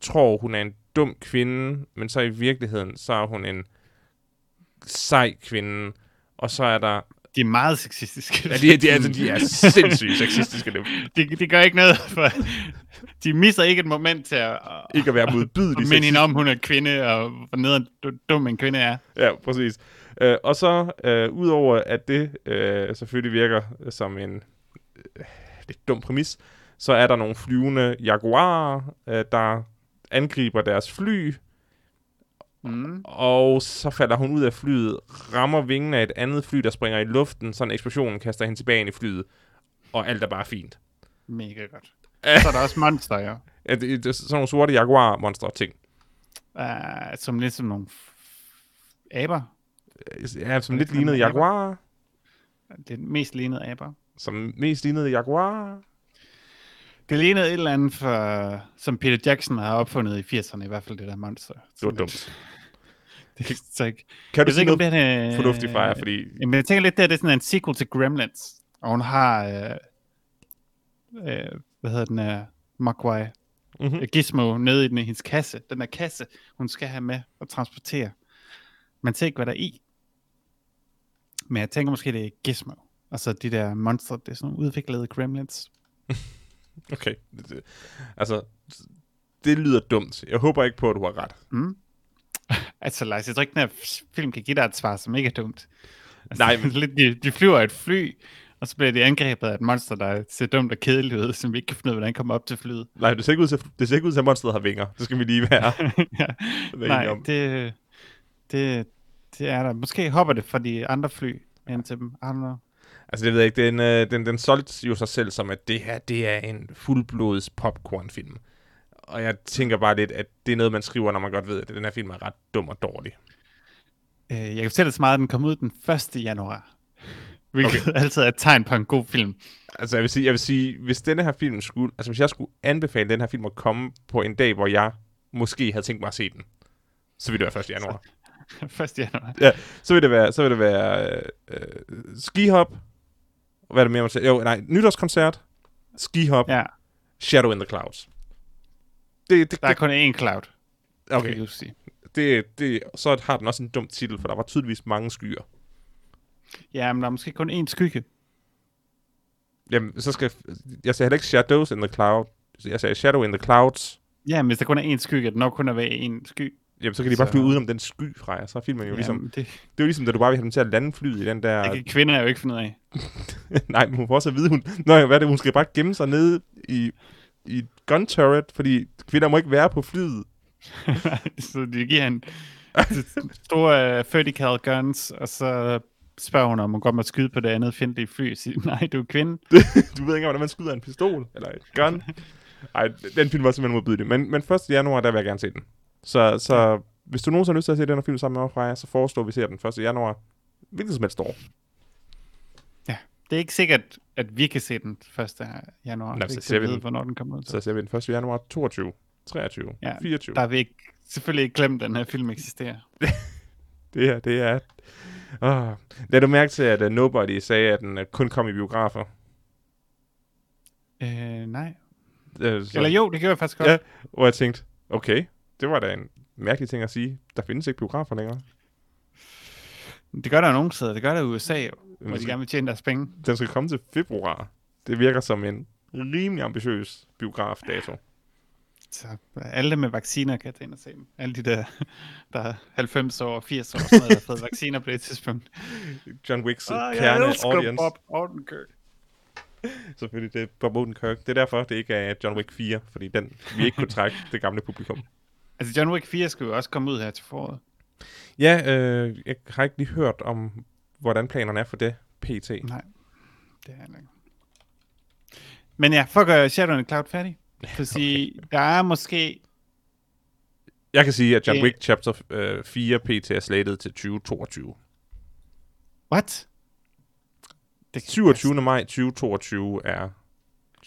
tror, hun er en dum kvinde, men så i virkeligheden, så er hun en sej kvinde, og så er der... De er meget sexistiske. Ja, de, er, de, altså, de er sindssygt sexistiske. de, de gør ikke noget for... De misser ikke et moment til at... Ikke at være modbydelig. Men hende om, hun er kvinde, og hvor nede dum en kvinde er. Ja, præcis. Uh, og så, uh, udover at det uh, selvfølgelig virker som en uh, lidt dum præmis, så er der nogle flyvende jaguarer, uh, der angriber deres fly, Mm. Og så falder hun ud af flyet, rammer vingen af et andet fly, der springer i luften, så en eksplosion kaster hende tilbage ind i flyet, og alt er bare fint. Mega godt. så er der også monster, ja. ja det, det, sådan nogle sorte jaguar-monster ting. Uh, som lidt som nogle aber. Ja, som lidt lignede jaguar. Det mest lignede aber. Som mest lignede jaguar. Det lignede et eller andet, for, som Peter Jackson har opfundet i 80'erne, i hvert fald det der monster. Det var dumt. Det er så ikke... Kan du sige noget det, øh, fornuftigt fra jer, fordi... Jamen, jeg tænker lidt, det er sådan en sequel til Gremlins, og hun har... Øh, øh, hvad hedder den? Øh, Mogwai. Mm-hmm. Gizmo nede i den, i hendes kasse. Den der kasse, hun skal have med og transportere. Man ser ikke, hvad der er i. Men jeg tænker måske, det er Gizmo. Altså de der monster, det er sådan nogle udviklede gremlins. okay. Det, det, altså, det lyder dumt. Jeg håber ikke på, at du har ret. Mm. altså, Lars, jeg tror ikke, at film kan give dig et svar, som ikke er dumt. Altså, Nej, men... lidt, de, de flyver et fly, og så bliver de angrebet af et monster, der ser dumt og kedeligt ud, som vi ikke kan finde ud af, hvordan kommer op til flyet. Nej, det ser ikke ud til, det ser ikke ud til, at monsteret har vinger. Det skal vi lige være. ja. Nej, om. det, det, det er der. Måske hopper det fra de andre fly ind til dem. Andre. Altså, det ved jeg ikke. Den, øh, den, den solgte jo sig selv som, at det her, det er en fuldblods popcornfilm. Og jeg tænker bare lidt, at det er noget, man skriver, når man godt ved, at den her film er ret dum og dårlig. Øh, jeg kan fortælle så meget, at den kom ud den 1. januar. Hvilket okay. altid er et tegn på en god film. Altså, jeg vil sige, jeg vil sige hvis denne her film skulle... Altså, hvis jeg skulle anbefale den her film at komme på en dag, hvor jeg måske havde tænkt mig at se den, så ville det være 1. januar. 1. januar. Ja, så vil det være, så vil det være øh, øh, skihop. Hvad er det mere, man siger? Jo, nej, nytårskoncert, skihop, ja. Shadow in the Clouds. Det, det, der er det, kun én cloud. Okay. Kan sige. Det, det, så har den også en dum titel, for der var tydeligvis mange skyer. Ja, men der er måske kun én skygge. Jamen, så skal... Jeg sagde heller ikke Shadows in the Cloud. Jeg sagde Shadow in the Clouds. Ja, men hvis der kun er én sky, kan det nok kun er være én sky. Jamen, så kan de bare Så- flyve udenom den sky fra jer. Så er filmen jo Jamen, ligesom... det, Det er jo ligesom, da du bare vil have dem til at lande flyet i den der... det kan kvinder jo ikke finde ud af. Nej, men hun får også at vide, hun... Nå, hvad er det? Hun skal bare gemme sig nede i, i gun turret, fordi kvinder må ikke være på flyet. så de giver en store uh, 30 cal guns, og så spørger hun, om hun godt må skyde på det andet fjendtlige fly, og siger, nej, du er kvinde. Du ved ikke engang, hvordan man skyder en pistol eller et gun. Ej, den film var simpelthen modbydelig. Men, men 1. januar, der vil jeg gerne se den. Så, så hvis du nogensinde har lyst til at se den her film sammen med mig, Freja, så foreslår vi ser den 1. januar. Hvilket som helst år. Det er ikke sikkert, at vi kan se den 1. januar. Er så ikke ser vi den. hvornår den kommer ud. Så ser vi den 1. januar 22, 23, Ja, 24. Der har vi ikke, selvfølgelig ikke glemt, at den her film eksisterer. Det her, det er... Oh. Lad du mærke til, at uh, Nobody sagde, at den uh, kun kom i biografer. Øh, nej. Uh, så, Eller jo, det gjorde jeg faktisk godt. Ja. Hvor jeg tænkte, okay, det var da en mærkelig ting at sige. Der findes ikke biografer længere. Det gør der nogen steder. Det gør der i USA, jo, hvor Jamen, de gerne vil tjene deres penge. Den skal komme til februar. Det virker som en rimelig ambitiøs biografdato. Så alle med vacciner kan tage ind og se dem. Alle de der, der er 90 år og 80 år, sådan noget, der har fået vacciner på det tidspunkt. John Wicks Ah, jeg kerne elsker audience. Bob Odenkirk. Selvfølgelig, det er Bob Odenkirk. Det er derfor, det ikke er John Wick 4, fordi den vi ikke kunne trække det gamle publikum. Altså John Wick 4 skal jo også komme ud her til foråret. Ja, øh, jeg har ikke lige hørt om, hvordan planerne er for det, PT. Nej, det er ikke. Men ja, for at gøre Shadow the Cloud færdig. At sige, der er måske... Jeg kan sige, at John Wick Chapter øh, 4 PT er slated til 2022. What? Det kan 27. maj 2022 er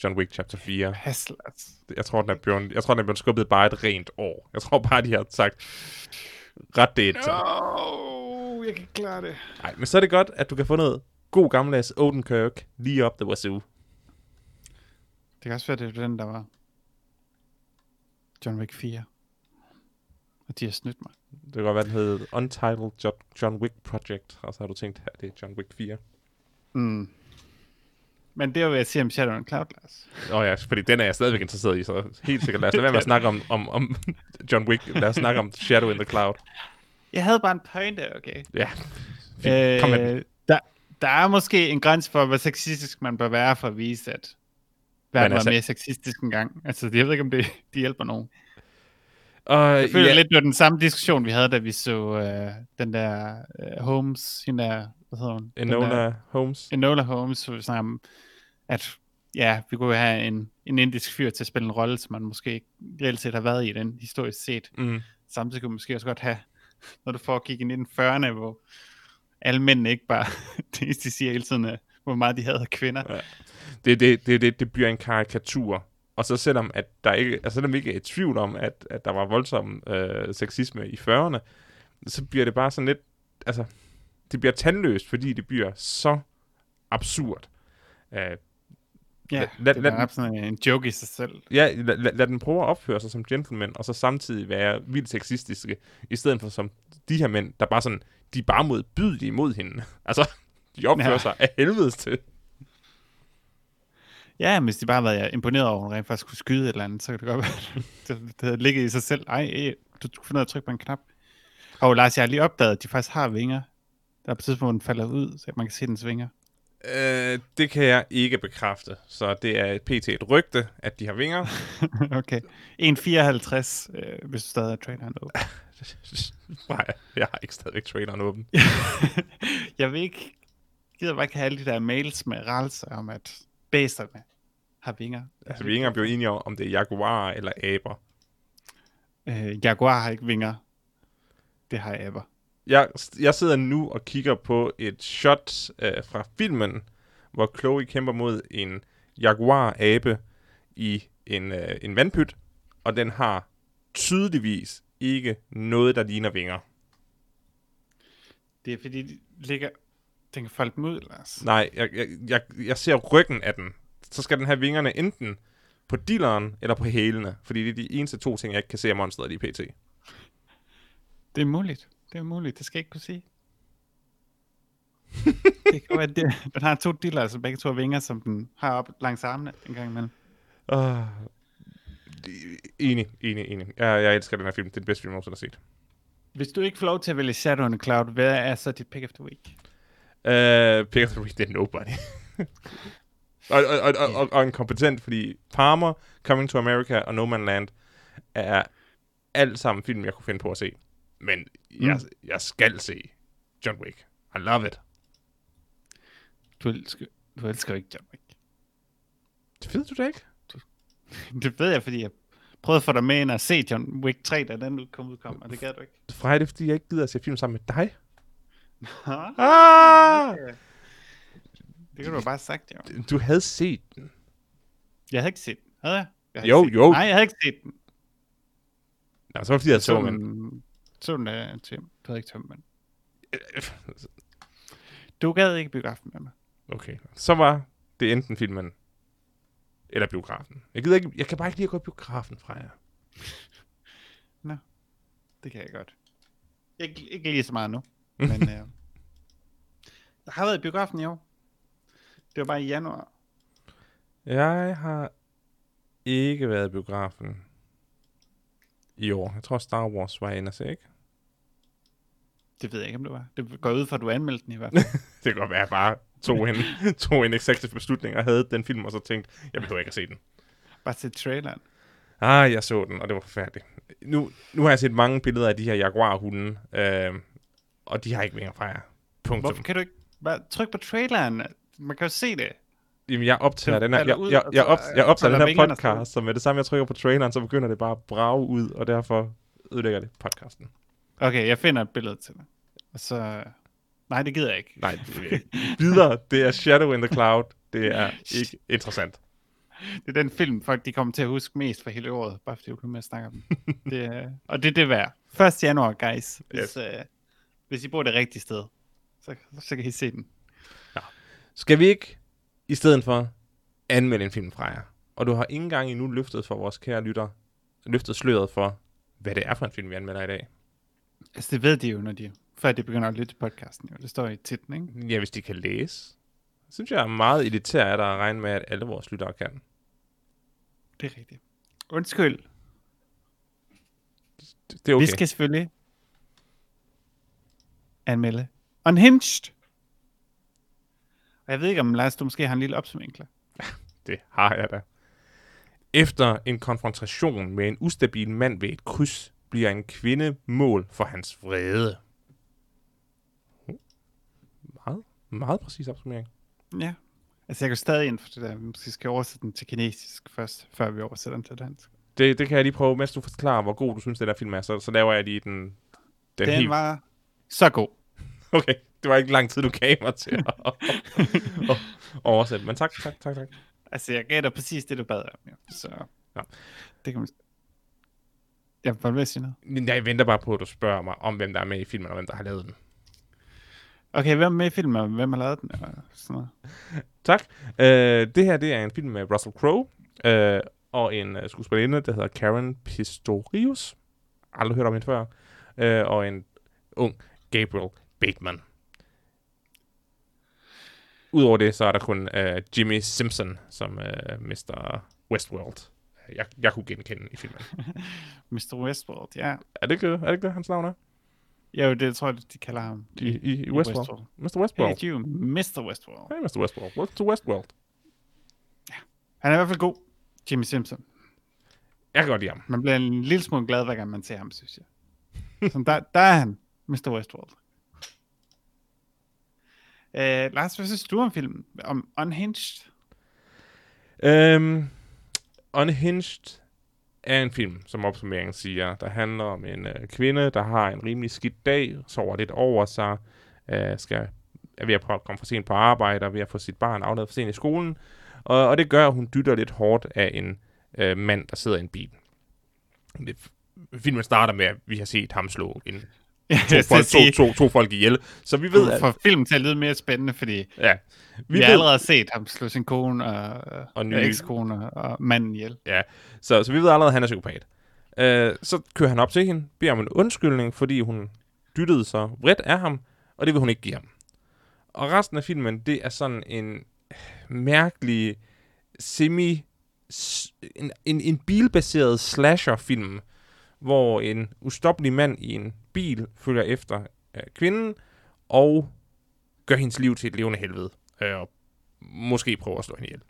John Wick Chapter 4. Passe, altså. Jeg tror, den er blevet, jeg tror, den er blevet skubbet bare et rent år. Jeg tror bare, de har sagt, ret det et. Oh, jeg kan ikke klare det. Nej, men så er det godt, at du kan få noget god gammeldags Odenkirk lige op the wazoo. Det kan også være, det er den, der var John Wick 4. Og de har snydt mig. Det kan godt være, den hed Untitled Jo- John Wick Project, og så har du tænkt, her det er John Wick 4. Mm. Men det er hvad jeg siger om Shadow and Cloud, Lars. Åh oh ja, fordi den er jeg stadigvæk interesseret i, så helt sikkert. Lad os lade være med at snakke om, om, om John Wick. Lad os snakke om Shadow in the Cloud. Jeg havde bare en pointe, okay? Ja, fint. Kom med. Øh, der, der er måske en grænse for, hvor sexistisk man bør være for at vise, at verden altså- var mere sexistisk engang. Altså, jeg ved ikke, om det, de hjælper nogen. Og, Jeg føler ja, lidt, det var den samme diskussion, vi havde, da vi så øh, den der øh, Holmes, hende der, hvad hedder hun? Den der- Enola Holmes. Enola Holmes, hvor vi snakker om, at ja, vi kunne have en, en indisk fyr til at spille en rolle, som man måske ikke reelt set har været i den historisk set. Mm. Samtidig kunne man måske også godt have, når du foregik i 1940'erne, hvor alle mændene ikke bare, det de siger hele tiden er, hvor meget de havde af kvinder. Ja. Det, det, det, det, det bliver en karikatur. Og så selvom, at der ikke, altså selvom vi ikke er i tvivl om, at, at der var voldsom øh, sexisme i 40'erne, så bliver det bare sådan lidt, altså, det bliver tandløst, fordi det bliver så absurd. Uh, Ja, lad- lad, det lad er den- sådan en joke i sig selv. ja, lad, lad, lad den prøve at opføre sig som gentleman, og så samtidig være vildt sexistiske, i stedet for som de her mænd, der bare sådan, de er bare modbydelige mod hende. Altså, de opfører ja. Sig af helvedes til. Ja, hvis de bare havde været imponeret over, at hun rent faktisk kunne skyde et eller andet, så kan det godt være, det, det havde ligget i sig selv. Ej, ej du skulle finde ud af at trykke på en knap. Og Lars, jeg har lige opdaget, at de faktisk har vinger. Der er på et tidspunkt, den falder ud, så man kan se dens vinger. Øh, det kan jeg ikke bekræfte. Så det er et pt. et rygte, at de har vinger. okay. 1,54, øh, hvis du stadig har traileren åben. Nej, jeg har ikke stadigvæk traileren åben. jeg vil ikke, gider bare ikke have alle de der mails med ralser om, at bæsterne har vinger. Altså, vi er ikke engang blevet enige om, om det er jaguar eller aber. Øh, Jaguar har ikke vinger. Det har aber. Jeg, jeg sidder nu og kigger på et shot øh, fra filmen, hvor Chloe kæmper mod en jaguar-abe i en, øh, en vandpyt, og den har tydeligvis ikke noget, der ligner vinger. Det er fordi, de ligger... Den kan folde dem ud, Lars. Nej, jeg, jeg, jeg, jeg ser ryggen af den. Så skal den have vingerne enten på dilleren eller på hælene, fordi det er de eneste to ting, jeg ikke kan se af monsteret i PT. Det er muligt. Det er muligt. Det skal jeg ikke kunne sige. det kan være, det, den har to diller, altså begge to vinger, som den har op langs armene en gang imellem. Uh, Enig, enig, enig. Jeg, jeg elsker den her film. Det er den bedste film, jeg nogensinde har set. Hvis du ikke får lov til at vælge Shadow on the Cloud, hvad er så dit pick of the week? Uh, pick of the week, det er nobody. og, og, og, og, og, og en kompetent, fordi Palmer, Coming to America og No Man Land er alt sammen film, jeg kunne finde på at se. Men jeg, jeg skal se John Wick. I love it. Du elsker, du elsker ikke John Wick. Det ved du da ikke. Det ved jeg, fordi jeg prøvede at få dig med ind og se John Wick 3, da den udkom, udkom og det gad du ikke. Frej, det er, fordi jeg ikke gider at se film sammen med dig. Ah, Ah! okay. Det kunne du have bare sagt, jo. Du havde set den. Jeg havde ikke set den. Havde jeg? jeg havde Jo, ikke set jo. Den. Nej, jeg havde ikke set den. Nå, så var det, fordi jeg så, så men... så den af Tim. Du havde ikke tømt den. Du gad ikke biografen med mig. Okay, så var det enten filmen eller biografen. Jeg, gider ikke, jeg kan bare ikke lide at gå i biografen fra jer. Det kan jeg godt. Ikke, ikke lige så meget nu. Men øh, jeg har været i biografen i år. Det var bare i januar. Jeg har ikke været i biografen i år. Jeg tror, Star Wars var inde at se, ikke? Det ved jeg ikke, om det var. Det går ud fra, at du anmeldte den i hvert fald. Det kan godt være, at jeg bare tog en, tog en executive beslutning og havde den film, og så tænkte, jeg behøver ikke at se den. bare til traileren. Ah, jeg så den, og det var forfærdeligt. Nu, nu har jeg set mange billeder af de her jaguar-hunde, øh, og de har ikke mere fra jer. Punktum. Hvorfor kan du ikke bare trykke på traileren? Man kan jo se det. Jamen, jeg optager Den den her, jeg, jeg, og jeg, op, jeg øh, optager den her podcast, så med det samme, jeg trykker på traileren, så begynder det bare at brage ud, og derfor ødelægger det podcasten. Okay, jeg finder et billede til. Og så... Nej, det gider jeg ikke. Nej, det- videre, det er Shadow in the Cloud. Det er ikke interessant. Det er den film, folk de kommer til at huske mest for hele året, bare fordi du kommer med at snakke om den. det, er- og det er det værd. 1. januar, guys. Hvis, Yes. øh, hvis I bor det rigtige sted, så, så kan I se den. Skal vi ikke, i stedet for, anmelde en film fra jer? Og du har ikke engang endnu løftet for vores kære lytter, løftet sløret for, hvad det er for en film, vi anmelder i dag. Altså, det ved de jo, når de, før de begynder at lytte til podcasten. Jo. Det står i titlen, ikke? Ja, hvis de kan læse. Synes jeg er meget elitært at regne med, at alle vores lyttere kan. Det er rigtigt. Undskyld. Det, det er okay. Vi skal selvfølgelig anmelde Unhinged. Og jeg ved ikke, om Lars, du måske har en lille opsummering klar. Det har jeg da. Efter en konfrontation med en ustabil mand ved et kryds, bliver en kvinde mål for hans vrede. Meget, meget præcis opsummering. Ja. Altså, jeg går stadig ind for det der. Vi måske skal oversætte den til kinesisk først, før vi oversætter den til dansk. Det, det kan jeg lige prøve, mens du forklarer, hvor god du synes, det der film er. Så, så laver jeg lige den, den, Den helt... var så god. Okay, det var ikke lang tid, du gav mig til at, oversætte. Men tak, tak, tak, tak. Altså, jeg gav dig præcis det, du bad om. Jo. Så Ja. det kan man... Jeg var ved at sige noget. Jeg venter bare på, at du spørger mig om, hvem der er med i filmen, og hvem der har lavet den. Okay, hvem er med i filmen, og hvem har lavet den? Og sådan noget. Tak. Øh, det her det er en film med Russell Crowe øh, og en uh, skuespillerinde, der hedder Karen Pistorius. Aldrig hørt om hende før. Øh, og en ung Gabriel Bateman. Udover det, så er der kun øh, Jimmy Simpson som øh, Mr. Westworld. Jeg, jeg kunne genkende i filmen. Mr. Westworld, ja. Er det ikke, er det, ikke det, hans navn er? Jo, det tror jeg, de kalder ham. I, i, i Westworld. Westworld. Mr. Hey, Westworld. you, Mr. Westworld. Hey, Mr. Westworld. Welcome to Westworld. Han er i hvert fald god, Jimmy Simpson. Jeg kan godt lide ham. Man bliver en lille smule glad, hver gang man ser ham, synes jeg. Så der, der er han, Mr. Westworld. Øh, Lars, hvad synes du om filmen? Om Unhinged? Øhm, Unhinged er en film, som opsummeringen siger, der handler om en øh, kvinde, der har en rimelig skidt dag, sover lidt over sig, øh, skal, er ved at komme for sent på arbejde, og ved at få sit barn afleveret for sent i skolen, og, og det gør, at hun dytter lidt hårdt af en øh, mand, der sidder i en bil. Det, filmen starter med, at vi har set ham slå en, to, folk, to, to, to folk ihjel, så vi ved, at får filmen til at lyde mere spændende, fordi ja, vi, vi vi har ved, allerede set ham slå sin kone og, Og og nye- ekskone og manden ihjel. Så, så vi ved allerede, at han er psykopat. Øh, så kører han op til hende, beder om en undskyldning, fordi hun dyttede så vredt af ham, og det vil hun ikke give ham. Og resten af filmen, det er sådan en mærkelig, semi en, en, en bilbaseret slasher-film, hvor en ustoppelig mand i en bil følger efter øh, kvinden, og gør hendes liv til et levende helvede, øh, og måske prøver at slå hende ihjel.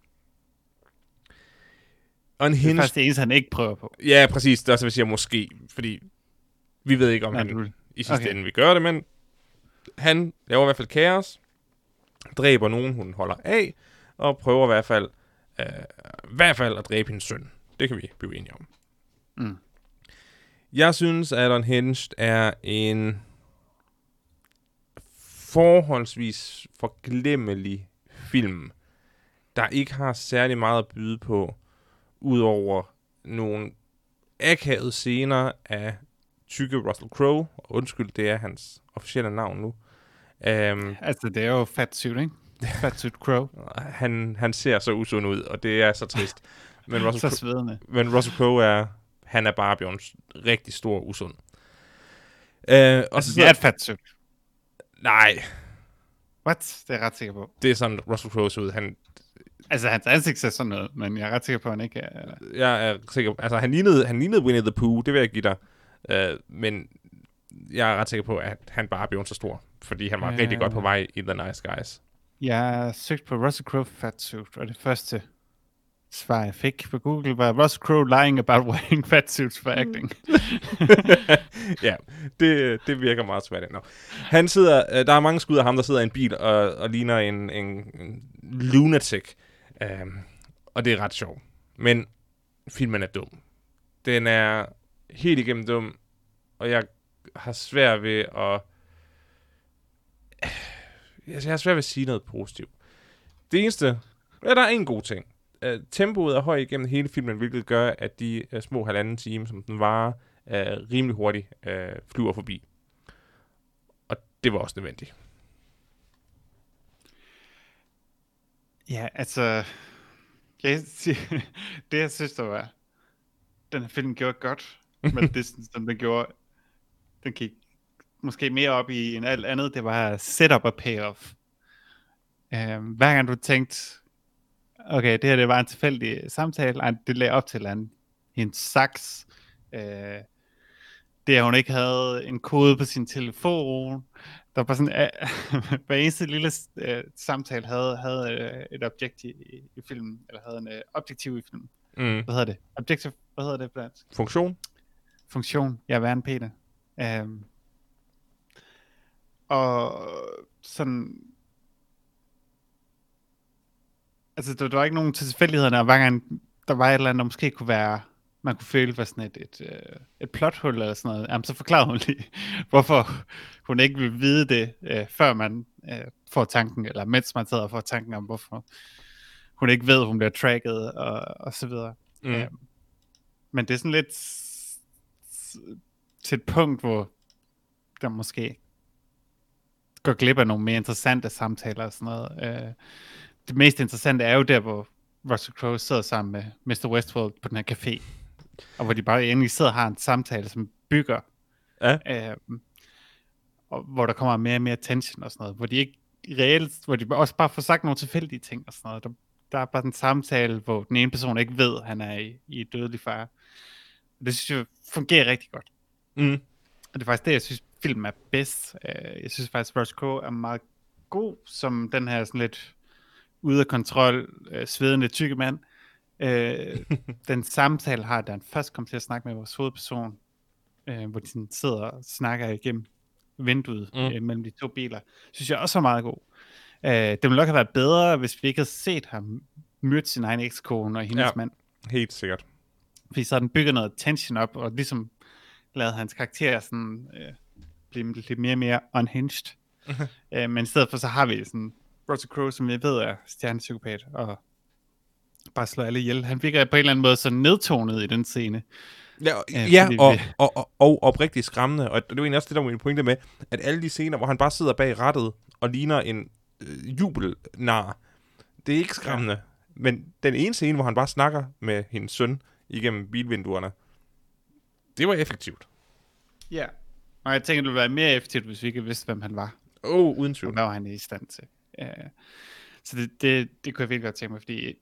Og en Det er hendes... faktisk det eneste, han ikke prøver på. Ja, præcis. Det er også, jeg siger måske, fordi vi ved ikke, om Nej, han du- i sidste okay. ende vil gøre det, men han laver i hvert fald kaos, dræber nogen, hun holder af, og prøver i hvert fald, øh, i hvert fald at dræbe hendes søn. Det kan vi blive enige om. Mm. Jeg synes, at Unhinged er en forholdsvis forglemmelig film, der ikke har særlig meget at byde på, udover nogle akavede scener af tykke Russell Crowe. Og Undskyld, det er hans officielle navn nu. Um, Altså, det er jo Fat Suit, ikke? Fat Suit Crow. han, han ser så usund ud, og det er så trist. Men Russell, Så Crowe, svedende. men Russell Crowe er, han er bare Bjørns rigtig stor usund. Uh, og Altså, så, det er et Fat Suit. nej, What? Det er jeg ret sikker på. det er sådan, Russell Crowe ser ud. Han, Altså, hans ansigt ser sådan noget, men jeg er ret sikker på, at han ikke er... jeg er sikker Altså, han lignede, han lignede Winnie the Pooh, det vil jeg give dig. Uh, men jeg er ret sikker på, at han bare blev så stor. Fordi han var Ja. rigtig godt på vej i The Nice Guys. Jeg søgte på Russell Crowe Fat Suit, og det første svar, jeg fik på Google, var Russell Crowe lying about wearing fat suits for acting. ja, det, det virker meget svært. No. Han sidder, øh, der er mange skud af ham, der sidder i en bil og, og ligner en, en, en lunatic. Um, og det er ret sjovt. Men filmen er dum. Den er helt igennem dum, og jeg har svært ved at... Jeg har svært ved at sige noget positivt. Det eneste... Ja, der er en god ting. Tempoet er højt igennem hele filmen, hvilket gør, at de uh, små halvanden time, som den varer, uh, rimelig hurtigt uh, flyver forbi. Og det var også nødvendigt. ja, altså... Jeg siger, det, jeg synes, der var... Den her film gjorde godt med distance, som den gjorde. Den gik måske mere op i end alt andet. Det var setup og payoff. Um, hver gang du tænkte, okay, det her det var en tilfældig samtale, ej, det lagde op til en hendes saks, uh, det at hun ikke havde en kode på sin telefon, der var sådan, uh, hver eneste lille uh, samtale havde, havde uh, et objektiv i, i filmen, eller havde en uh, objektiv i filmen. Mm. Hvad hedder det? Objective, hvad hedder det på dansk? Funktion? funktion. Jeg værre end Peter. Um, og sådan... Altså, der, der var ikke nogen tilfældigheder, og hver gang der var et eller andet, der måske kunne være, man kunne føle var sådan et, et, et, et plothul eller sådan noget, jamen, så forklarede hun lige, hvorfor hun ikke vil vide det, øh, før man øh, får tanken, eller mens man sidder og får tanken om, hvorfor hun ikke ved, hun bliver tracket, og, og så videre. Mm. Ja. Men det er sådan lidt til et punkt, hvor der måske går glip af nogle mere interessante samtaler og sådan noget. Øh, det mest interessante er jo der, hvor Russell Crowe sidder sammen med Mr. Westworld på den her café, og hvor de bare egentlig sidder og har en samtale, som bygger, Ja. øh, og hvor der kommer mere og mere tension og sådan noget, hvor de ikke reelt, hvor de også bare får sagt nogle tilfældige ting og sådan noget. Der, der er bare en samtale, hvor den ene person ikke ved, at han er i, i dødelig fare. Og det synes jeg fungerer rigtig godt. Mm. Og det er faktisk det, jeg synes, filmen er bedst. Øh, Jeg synes faktisk, Rush Crowe er meget god, som den her sådan lidt ude af kontrol, øh, svedende tykke mand. Øh, den samtale har, da han først kom til at snakke med vores hovedperson, øh, hvor de sådan sidder og snakker igennem vinduet Mm. øh, mellem de to biler, synes jeg også er meget god. Øh, det ville nok have været bedre, hvis vi ikke havde set ham myrde sin egen ekskone og hendes ja. mand. Helt sikkert. Fordi så har den bygget noget tension op, og ligesom lavet hans karakter sådan, øh, blive lidt mere og mere unhinged. øh, men i stedet for, så har vi sådan Russell Crowe, som jeg ved er stjernepsykopat, og bare slår alle ihjel. Han virker på en eller anden måde så nedtonet i den scene. Ja, og, Ja, og, vi- og, og, og oprigtigt skræmmende. Og det var egentlig også det, der var min pointe med, at alle de scener, hvor han bare sidder bag rattet og ligner en øh, jubelnar, det er ikke skræmmende. Ja. Men den ene scene, hvor han bare snakker med hendes søn igennem bilvinduerne, det var effektivt. Ja. Og jeg tænker, det ville være mere effektivt, hvis vi ikke vidste, hvem han var. Åh, oh, uden Og tvivl. hvad var han i stand til. Øh, så det, det, det kunne jeg virkelig godt tænke mig, fordi øh,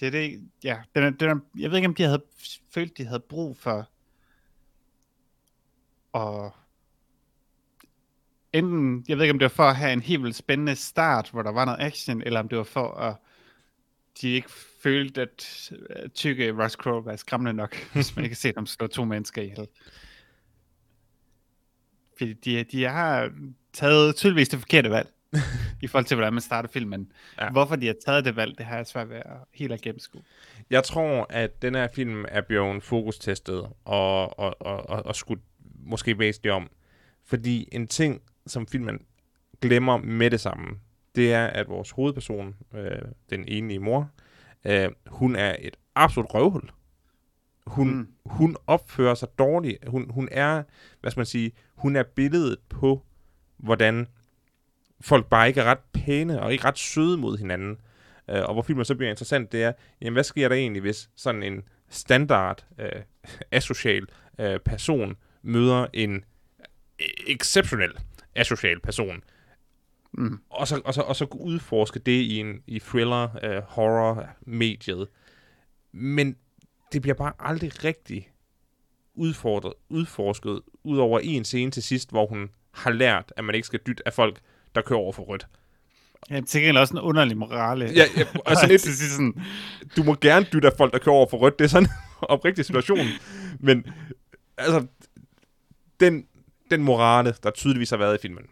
Det er det, ja. Den er, den er, jeg ved ikke, om de havde følt, de havde brug for at enten, jeg ved ikke, om det var for at have en helt vildt spændende start, hvor der var noget action, eller om det var for at de ikke følte, at øh, tykke Russ Crowe var skræmmende nok, hvis man ikke kan se dem slå to mennesker ihjel. Fordi de, de har taget tydeligvis det forkerte valg, i forhold til, hvordan man starter filmen. Ja. Hvorfor de har taget det valg, det har jeg svært ved at helt at gennemskue. Jeg tror, at den her film er blevet fokustestet og, og, og, og, og skudt måske væsentligt om. Fordi en ting, som filmen glemmer med det samme, det er, at vores hovedperson, øh, den enlige mor, øh, hun er et absolut røvhul. Hun, mm. hun opfører sig dårligt. Hun, hun er, hvad skal man sige, hun er billedet på, hvordan folk bare ikke er ret pæne og ikke ret søde mod hinanden. Øh, og hvor filmen så bliver interessant, det er, jamen hvad sker der egentlig, hvis sådan en standard øh, asocial øh, person møder en exceptionel asocial person, Mm. Og, så, og, så, og så udforske det i en i thriller, uh, horror, mediet. Men det bliver bare aldrig rigtig udfordret, udforsket, ud over en scene til sidst, hvor hun har lært, at man ikke skal dytte af folk, der kører over for rødt. Ja, det er også en underlig morale. Ja, ja altså lidt, sådan... du må gerne dytte af folk, der kører over for rødt. Det er sådan en oprigtig situation. Men altså, den, den morale, der tydeligvis har været i filmen,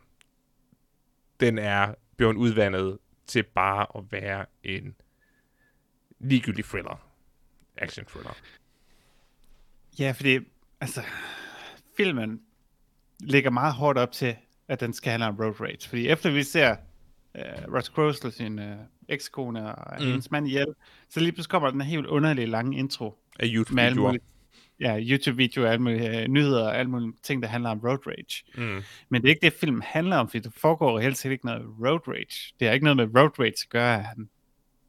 den er blevet udvandet til bare at være en ligegyldig thriller. Action thriller. Ja, fordi altså, filmen ligger meget hårdt op til, at den skal handle om road rage. Fordi efter vi ser uh, Russ Crowe sin uh, ekskone og mm. hendes mand ihjel, så lige pludselig kommer den helt underlige lange intro. Af YouTube-videoer ja, YouTube-videoer, alle mulige uh, nyheder og alle mulige ting, der handler om road rage. Mm. Men det er ikke det, film handler om, fordi det foregår helt sikkert ikke noget road rage. Det har ikke noget med road rage at gøre, at han,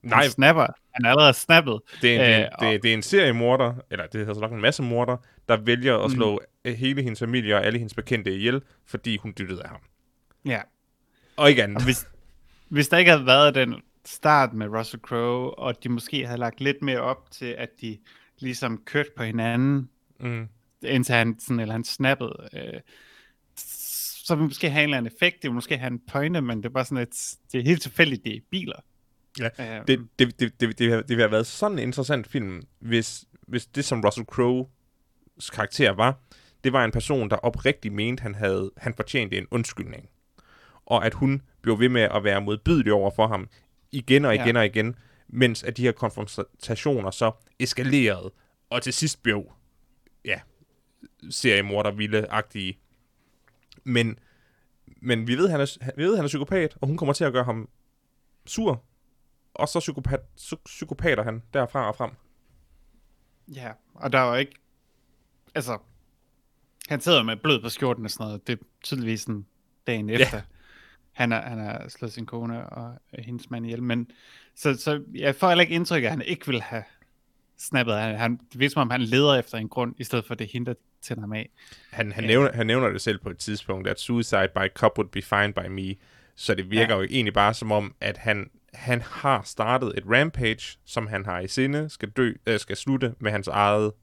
Nej. han snapper. Han er allerede snappet. Det er, en, uh, det, det, det er en seriemorder, eller det er så nok en masse morder, der vælger at slå mm. hele hendes familie og alle hendes bekendte ihjel, fordi hun dyttede af ham. Ja. Og ikke andet. Og hvis, hvis der ikke havde været den start med Russell Crowe, og de måske havde lagt lidt mere op til, at de ligesom kørt på hinanden, mm. indtil han, sådan, eller han snappede. Øh, så vil måske have en eller anden effekt, det vil måske have en pointe, men det er bare sådan, at det er helt tilfældigt, det er biler. Ja, um, det, det, det, det, det, det ville have været sådan en interessant film, hvis, hvis det, som Russell Crowe's karakter var, det var en person, der oprigtigt mente, han havde han fortjente en undskyldning. Og at hun blev ved med at være modbydelig over for ham igen og igen ja. og igen, mens at de her konfrontationer så eskalerede, og til sidst blev, ja, seriemorder vilde-agtige. Men, men vi ved, han er, vi ved, han er psykopat, og hun kommer til at gøre ham sur, og så psykopat, psykopater han derfra og frem. Ja, og der var ikke, altså, han sidder med blød på skjorten og sådan noget, det er tydeligvis en dagen efter. Ja han har, han har slået sin kone og hendes mand ihjel, men så, så jeg får heller ikke indtryk af, at han ikke vil have snappet. Han, han, det virker som om, han leder efter en grund, i stedet for det hindrer til ham af. Han, han, ja. nævner, han nævner det selv på et tidspunkt, at suicide by cop would be fine by me, så det virker ja. jo egentlig bare som om, at han, han har startet et rampage, som han har i sinde, skal, dø, øh, skal slutte med hans eget,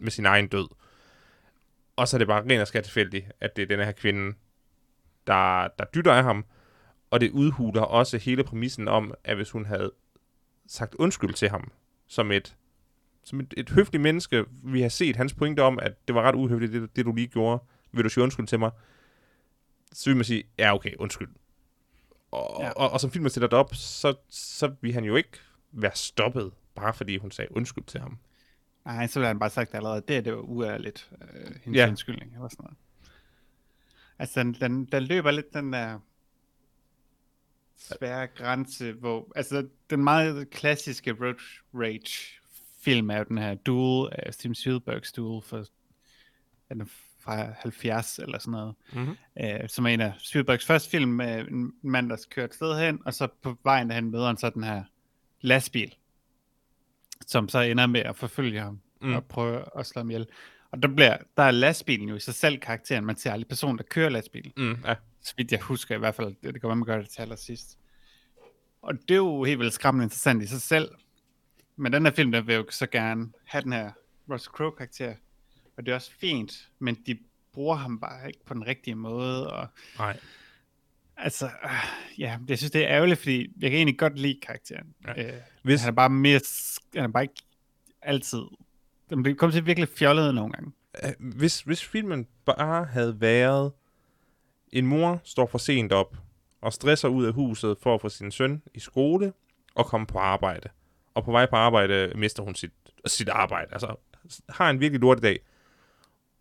med sin egen død. Og så er det bare ren og tilfældigt, at det er den her kvinde, der, der dytter af ham, og det udhuler også hele præmissen om, at hvis hun havde sagt undskyld til ham, som et, som et, et høfligt menneske, vi har set hans pointe om, at det var ret uhøfligt, det, det du lige gjorde, vil du sige undskyld til mig, så vil man sige, ja okay, undskyld. Og, ja. og, og, som filmen sætter det op, så, så vil han jo ikke være stoppet, bare fordi hun sagde undskyld til ham. Nej, så ville han bare sagt allerede, det, det var uærligt, øh, hendes ja. undskyldning, eller sådan noget. Altså, den, den, den løber lidt den der svære grænse, hvor, altså, den meget klassiske Road Rage film er jo den her Duel af Steven Spielbergs Duel for, den fra 70 eller sådan noget, mm-hmm. uh, som er en af Spielbergs første film med en mand, der kører et sted hen, og så på vejen derhen møder han så den her lastbil, som så ender med at forfølge ham mm. og prøve at slå ham ihjel. Og der, bliver, der er lastbilen jo i sig selv karakteren. Man ser aldrig personen, der kører lastbilen. Mm, ja. Så vidt jeg husker i hvert fald. Det, det kan være, man gør det til allersidst. Og det er jo helt vildt skræmmende interessant i sig selv. Men den her film, der vil jo så gerne have den her Russell Crowe-karakter, og det er også fint, men de bruger ham bare ikke på den rigtige måde, og Nej. altså, øh, ja, jeg synes, det er ærgerligt, fordi jeg kan egentlig godt lide karakteren. Ja. Øh, Hvis, han er bare mere, han er bare ikke altid, det kommer til virkelig fjollet nogle gange. øh, hvis, hvis filmen bare havde været, en mor står for sent op og stresser ud af huset for at få sin søn i skole og komme på arbejde. Og på vej på arbejde mister hun sit, sit arbejde. Altså har en virkelig lortedag.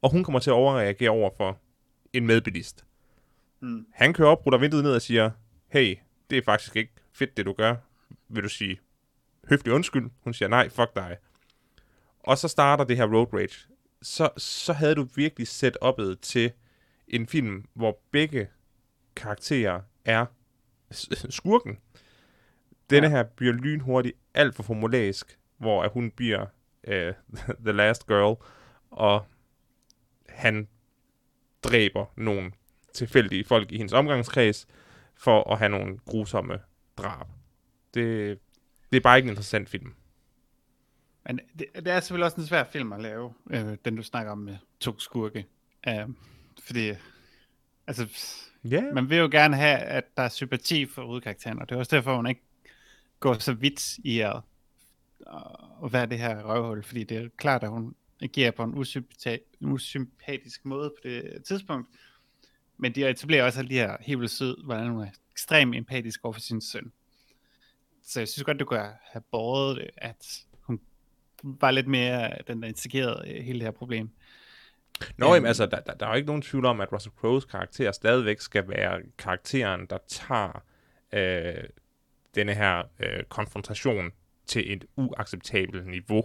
Og hun kommer til at overreagere over for en medbilist. Mm. Han kører op, ruller vinduet ned og siger, hey, det er faktisk ikke fedt, det du gør. Vil du sige høflig undskyld? Hun siger, nej, fuck dig. Og så starter det her road rage. Så, så havde du virkelig set oppet til en film, hvor begge karakterer er skurken. Denne Ja. her bliver lynhurtigt alt for formulaisk, hvor at hun bliver uh, the last girl, og han dræber nogle tilfældige folk i hendes omgangskreds for at have nogle grusomme drab. Det, det er bare ikke en interessant film. Men det, det er selvfølgelig også en svær film at lave, øh, den du snakker om med to skurke. Øh, fordi, altså, Ja, man vil jo gerne have, at der er sympati for hovedkarakteren, og det er også derfor, hun ikke går så vidt i at, at være det her røvhul, fordi det er klart, at hun agerer på en en usympatisk måde på det tidspunkt, men de etablerer også alle de her helt vildt sød, hvordan hun er ekstremt empatisk over for sin søn. Så jeg synes godt, du kunne have båret det, at hun var lidt mere den, der instigerede øh, hele det her problem. Nå, Øhm. jamen, altså, der, der, der er jo ikke nogen tvivl om, at Russell Crowe's karakter stadigvæk skal være karakteren, der tager øh, denne her øh, konfrontation til et uacceptabelt niveau.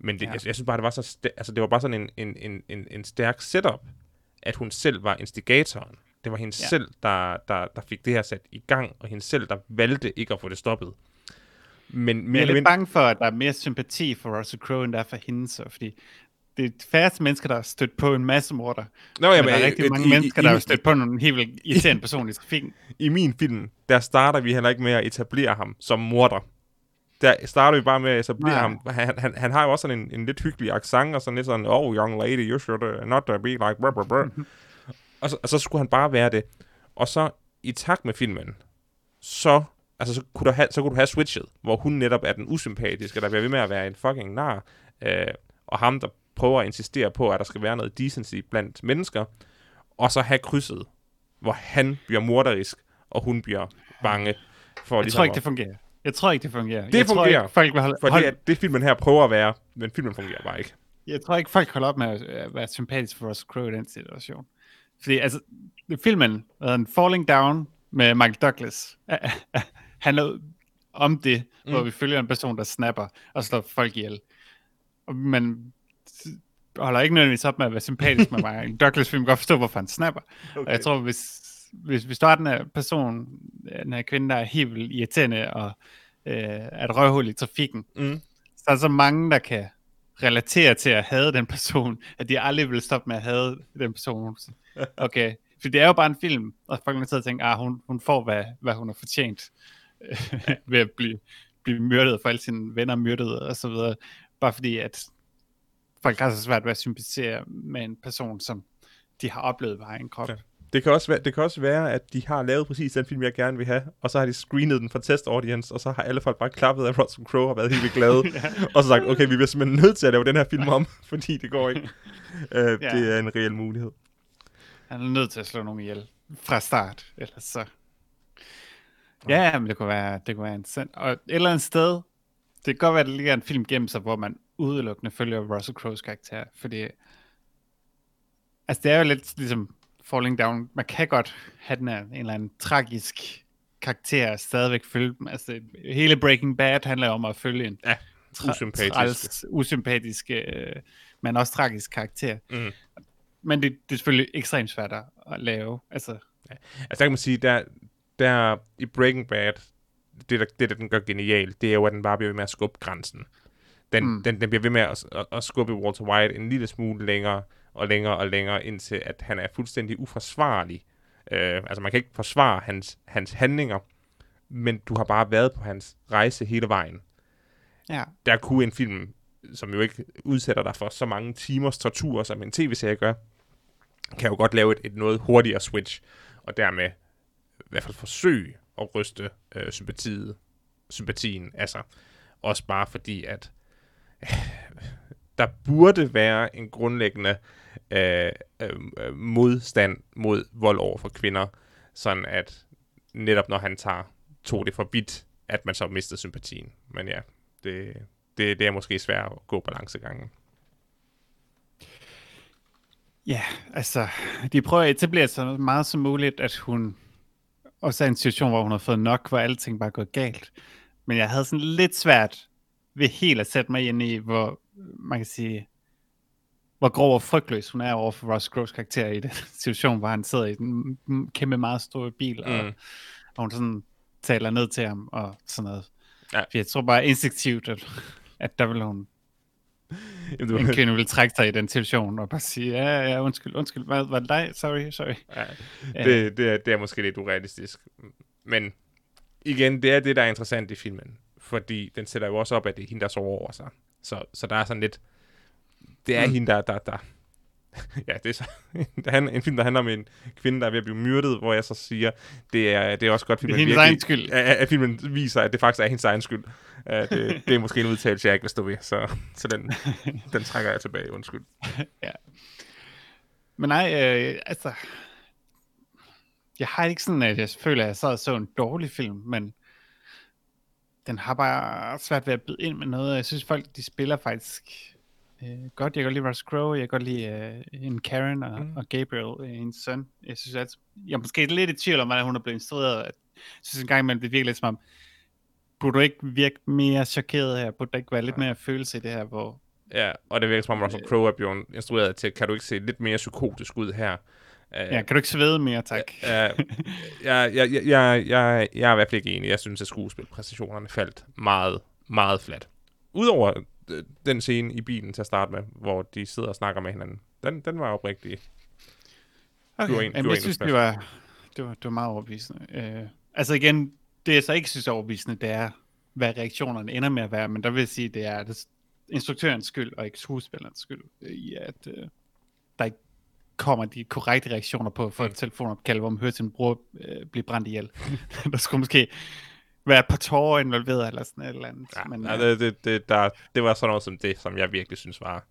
Men det, Ja. ja. jeg, jeg synes bare, det var, så altså, det var bare sådan en, en, en, en, en stærk setup, at hun selv var instigatoren. Det var hende Ja. ja. selv, der, der, der fik det her sat i gang, og hende selv, der valgte ikke at få det stoppet. Men Jeg mere er eller lidt mindre... bange for, at der er mere sympati for Russell Crowe, end der er for hende, så, fordi det er færreste mennesker, der har stødt på en masse morder. Nå, Men jamen, der er rigtig øh, mange i- mennesker, i- der har stødt på nogle helt vildt irriterende personer i trafikken. i min film, der starter vi heller ikke med at etablere ham som morder. Der starter vi bare med at etablere Nej. ham. Han, han, han har jo også sådan en, en lidt hyggelig accent, og sådan lidt sådan, oh, young lady, you should uh, not uh, be like blah, blah, blah. og, så, og så skulle han bare være det. Og så i takt med filmen, så, altså, så, kunne, der have, så kunne du have switchet, hvor hun netop er den usympatiske, der bliver ved med at være en fucking nar, øh, og ham, der prøver at insistere på, at der skal være noget decency blandt mennesker, og så have krydset, hvor han bliver morderisk, og hun bliver bange for Jeg ligesom tror ikke, det fungerer. Jeg tror ikke, det fungerer. Det jeg Tror fungerer. ikke, folk vil holde, For hold, det er det, filmen her prøver at være, men filmen fungerer bare ikke. Jeg tror ikke, folk holder op med at være sympatisk for Russell Crowe i den situation. Fordi altså, filmen, den, Falling Down med Michael Douglas, handler om det, mm. hvor vi følger en person, der snapper og slår folk ihjel. Man holder ikke nødvendigvis op med at være sympatisk med Michael Douglas, fordi man kan godt forstå, hvorfor han snapper. Okay. Og jeg tror, hvis, hvis, hvis du har den her person, den her kvinde, der er helt vildt irriterende og øh, er et røvhul i trafikken, Mm. så er der så mange, der kan relatere til at have den person, at de aldrig vil stoppe med at have den person. Okay, for det er jo bare en film, og folk er nødt til at tænke, ah, hun, hun får, hvad, hvad hun har fortjent ved at blive, blive myrdet, for alle sine venner myrdet og så videre. Bare fordi, at folk har så svært ved at sympatisere med en person, som de har oplevet ved egen krop. Ja. Det kan, også være, det kan også være, at de har lavet præcis den film, jeg gerne vil have, og så har de screenet den for test audience, og så har alle folk bare klappet af Russell Crowe og været helt glade, og så sagt, okay, vi bliver simpelthen nødt til at lave den her film om, fordi det går ikke. Uh, Ja. Det er en reel mulighed. Han er nødt til at slå nogen ihjel fra start, ellers så... Ja, men det kunne være, det kunne være interessant. Og et eller andet sted, det kan godt være, at der ligger en film gennem sig, hvor man udelukkende følger Russell Crowe's karakter, fordi... Altså, det er jo lidt ligesom Falling Down. Man kan godt have den her, en eller anden tragisk karakter stadigvæk følge dem. Altså, hele Breaking Bad handler om at følge en Ja, usympatisk. træls, usympatisk, øh, men også tragisk karakter. Mm. Men det, det er selvfølgelig ekstremt svært at, lave. Altså, Altså, der kan man sige, der, der i Breaking Bad, det der, det, der den gør genialt, det er jo, at den bare bliver ved med at skubbe grænsen. Den, mm. den, den bliver ved med at, at, at skubbe Walter White en lille smule længere og længere og længere, indtil at han er fuldstændig uforsvarlig. Øh, altså, man kan ikke forsvare hans, hans handlinger, men du har bare været på hans rejse hele vejen. Ja. Der kunne en film, som jo ikke udsætter dig for så mange timers tortur, som en tv-serie gør, kan jo godt lave et, et noget hurtigere switch, og dermed i hvert fald forsøge at ryste øh, sympatiet, sympatien af sig. Også bare fordi, at øh, der burde være en grundlæggende øh, øh, øh, modstand mod vold over for kvinder, sådan at netop når han tager, tog det for vidt, at man så mistede sympatien. Men ja, det, det, det er måske svært at gå balancegangen. Ja, altså, de prøver at etablere så meget som muligt, at hun også er i en situation, hvor hun har fået nok, hvor alting bare går galt. Men jeg havde sådan lidt svært ved helt at sætte mig ind i, hvor man kan sige, hvor grov og frygtløs hun er over for Ross Groves karakter i den situation, hvor han sidder i den kæmpe meget store bil, og, Mm. og hun sådan taler ned til ham og sådan noget. Ja. For jeg tror bare instinktivt, at, at der vil hun, Jamen, du, en kvinde vil trække sig i den situation og bare sige, ja, ja, undskyld, undskyld, hvad var det dig? Sorry, sorry. ja, det, det, er, det er måske lidt urealistisk. Men igen, det er det, der er interessant i filmen. Fordi den sætter jo også op, at det er hende, der sover over sig. Så, så der er sådan lidt... Det er Mm. hende, der... der, der ja, det er så, der handler, en film, der handler om en kvinde, der er ved at blive myrdet, hvor jeg så siger, det er, det er også godt, Det er filmen virkelig- egen skyld. at, at filmen viser, at det faktisk er hendes egen skyld. Uh, det, det er måske en udtalelse, jeg ikke vil stå ved, så, så den, den trækker jeg tilbage, undskyld. Men nej, øh, altså... Jeg har ikke sådan, at jeg føler, at jeg sad og så en dårlig film, men den har bare svært ved at byde ind med noget. Jeg synes, folk de spiller faktisk øh, godt. Jeg kan godt lide Russ Crowe, jeg kan godt lide øh, en Karen og, Mm. og Gabriel, øh, hendes søn. Jeg synes, at jeg er måske lidt i tvivl om, hvordan hun er blevet instrueret. Jeg synes en gang imellem, det virker lidt som om, burde du ikke virke mere chokeret her? Burde der ikke være lidt mere følelse i det her, hvor Ja, og det virker som om Russell Crowe er blevet instrueret til, kan du ikke se lidt mere psykotisk ud her? Uh, Ja, kan du ikke svede mere, tak? Uh, jeg, jeg, jeg, jeg, jeg, jeg er i hvert fald ikke enig. Jeg synes, at skuespilpræstationerne faldt meget, meget fladt. Udover øh, den scene i bilen til at starte med, hvor de sidder og snakker med hinanden. Den, den var oprigtig. Okay, Du er en- Jamen, du er jeg synes, det var, det, var, det var meget overbevisende. Øh, altså igen, det jeg så ikke synes er overbevisende, det er, hvad reaktionerne ender med at være, men der vil jeg sige, det er det, instruktørens skyld, og ikke skuespillerens skyld, øh, i at øh, der ikke kommer de korrekte reaktioner på, for et Mm. telefonopkald, hvor man hører sin bror øh, blive brændt ihjel. der skulle måske være et par tårer involveret, eller sådan et eller andet. Ja, men, men, øh, det, det, det, der, det var sådan noget som det, som jeg virkelig synes var...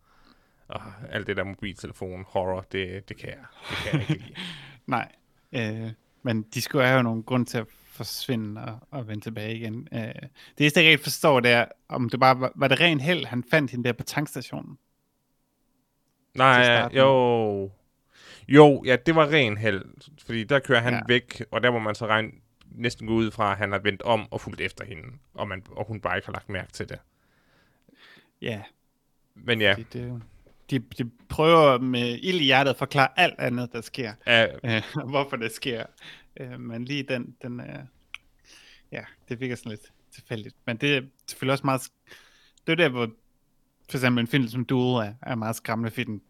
Oh, alt det der mobiltelefon, horror, det, det kan jeg, det kan jeg ikke lide. Nej, øh, men de skulle have jo nogle grund til at forsvinde og, og vende tilbage igen. Øh, det eneste, jeg ikke forstår, det er, om det bare var, var det rent held, han fandt hende der på tankstationen. Nej, jo... Jo, ja, det var ren held, fordi der kører han Ja. ja. væk, og der må man så regne, næsten gå ud fra, at han har vendt om og fulgt efter hende, og, man, og hun bare ikke har lagt mærke til det. Ja, Men ja, det, det, de, de prøver med ild i hjertet at forklare alt andet, der sker. uh, Øh, hvorfor det sker. Øh, men lige den, den øh, ja, det virker sådan lidt tilfældigt. Men det er selvfølgelig også meget, det er der, hvor for eksempel en film som Duel er, er meget skræmmende, fordi den,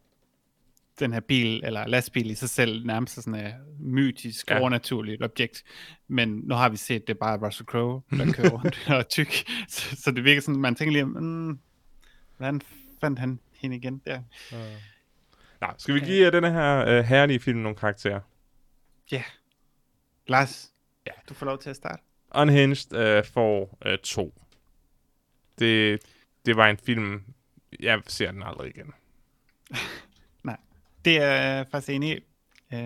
den her bil, eller lastbil i sig selv, nærmest sådan et mytisk, Ja. overnaturligt objekt. Men nu har vi set, det er bare Russell Crowe, der kører rundt og er tyk. Så, så det virker sådan, man tænker lige, mm, hvordan fandt han hende igen der? Nå, skal vi give uh, denne her uh, herlige film nogle karakterer? Ja. Lars, Ja. du får lov til at starte. Unhinged uh, får uh, to. Det, det var en film, jeg ser den aldrig igen. Det er jeg faktisk enig i. Øh,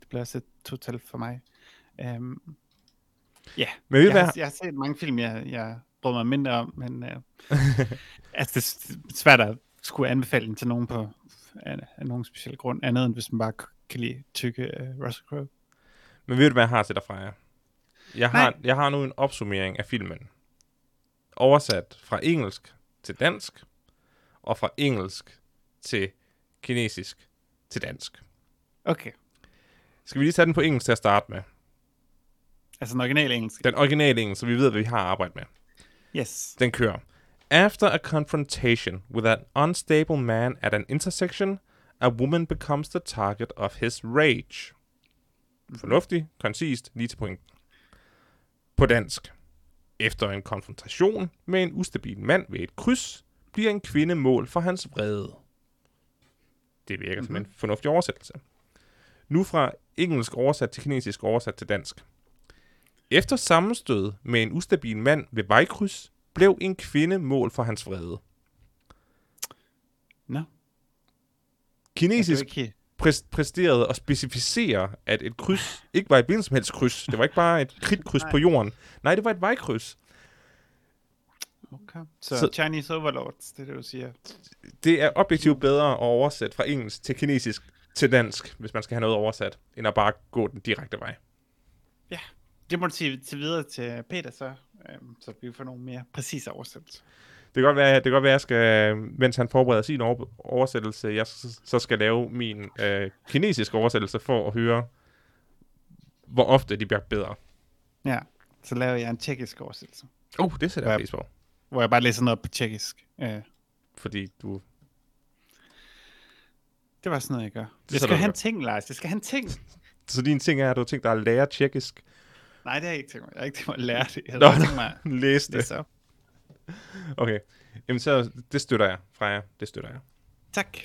det bliver også et total for mig. Um, ja, Men ved du jeg, har, jeg har set mange film, jeg, jeg bryder mig mindre om, men uh, altså, det er svært at skulle anbefale den til nogen på af, af nogen speciel grund, andet end hvis man bare kan lide tykke uh, Russell Crowe. Men ved du, hvad jeg har til dig fra jer? Jeg har, Nej. jeg har nu en opsummering af filmen. Oversat fra engelsk til dansk, og fra engelsk til kinesisk til dansk. Okay, Skal vi lige tage den på engelsk til at starte med? altså den originale engelsk. Den originale engelsk, så vi ved, hvad vi har arbejdet med. Yes. Den kører. After a confrontation with an unstable man at an intersection, a woman becomes the target of his rage. Fornuftig, koncist, lige til point. På dansk. Efter en konfrontation med en ustabil mand ved et kryds, bliver en kvinde mål for hans vrede. Det virker mm-hmm. som en fornuftig oversættelse. Nu fra engelsk oversat til kinesisk oversat til dansk. Efter sammenstød med en ustabil mand ved vejkryds, blev en kvinde mål for hans vrede. Nå. Kinesisk ikke... præs- præsterede at specificere, at et kryds ikke var et hvilket som helst kryds. Det var ikke bare et kridtkryds på jorden. Nej, det var et vejkryds. Okay. Så, Så- Chinese Overlords, det er det, du siger. Det er objektivt bedre at oversætte fra engelsk til kinesisk til dansk, hvis man skal have noget oversat, end at bare gå den direkte vej. Det må du sige til videre til Peter så, øhm, så vi får nogle mere præcise oversættelser. Det kan godt være, det kan godt være, at jeg skal, mens han forbereder sin over- oversættelse, jeg så skal lave min øh, kinesiske oversættelse for at høre, hvor ofte de bliver bedre. Ja, så laver jeg en tjekkisk oversættelse, Oh, det sætter jeg Ja. pris på. Hvor jeg bare læser noget på tjekkisk. Øh, Fordi du... det var sådan noget, jeg gør. er Jeg skal have en ting, Lars. Jeg skal have en ting. Så din ting er, at du har tænkt dig at lære tjekkisk. Nej, det har jeg ikke tænkt mig. Jeg har ikke tænkt mig at lære det. Jeg har tænkt mig at Læs det. læse. Okay. Jamen så, det støtter jeg, Freja. Det støtter jeg. Tak.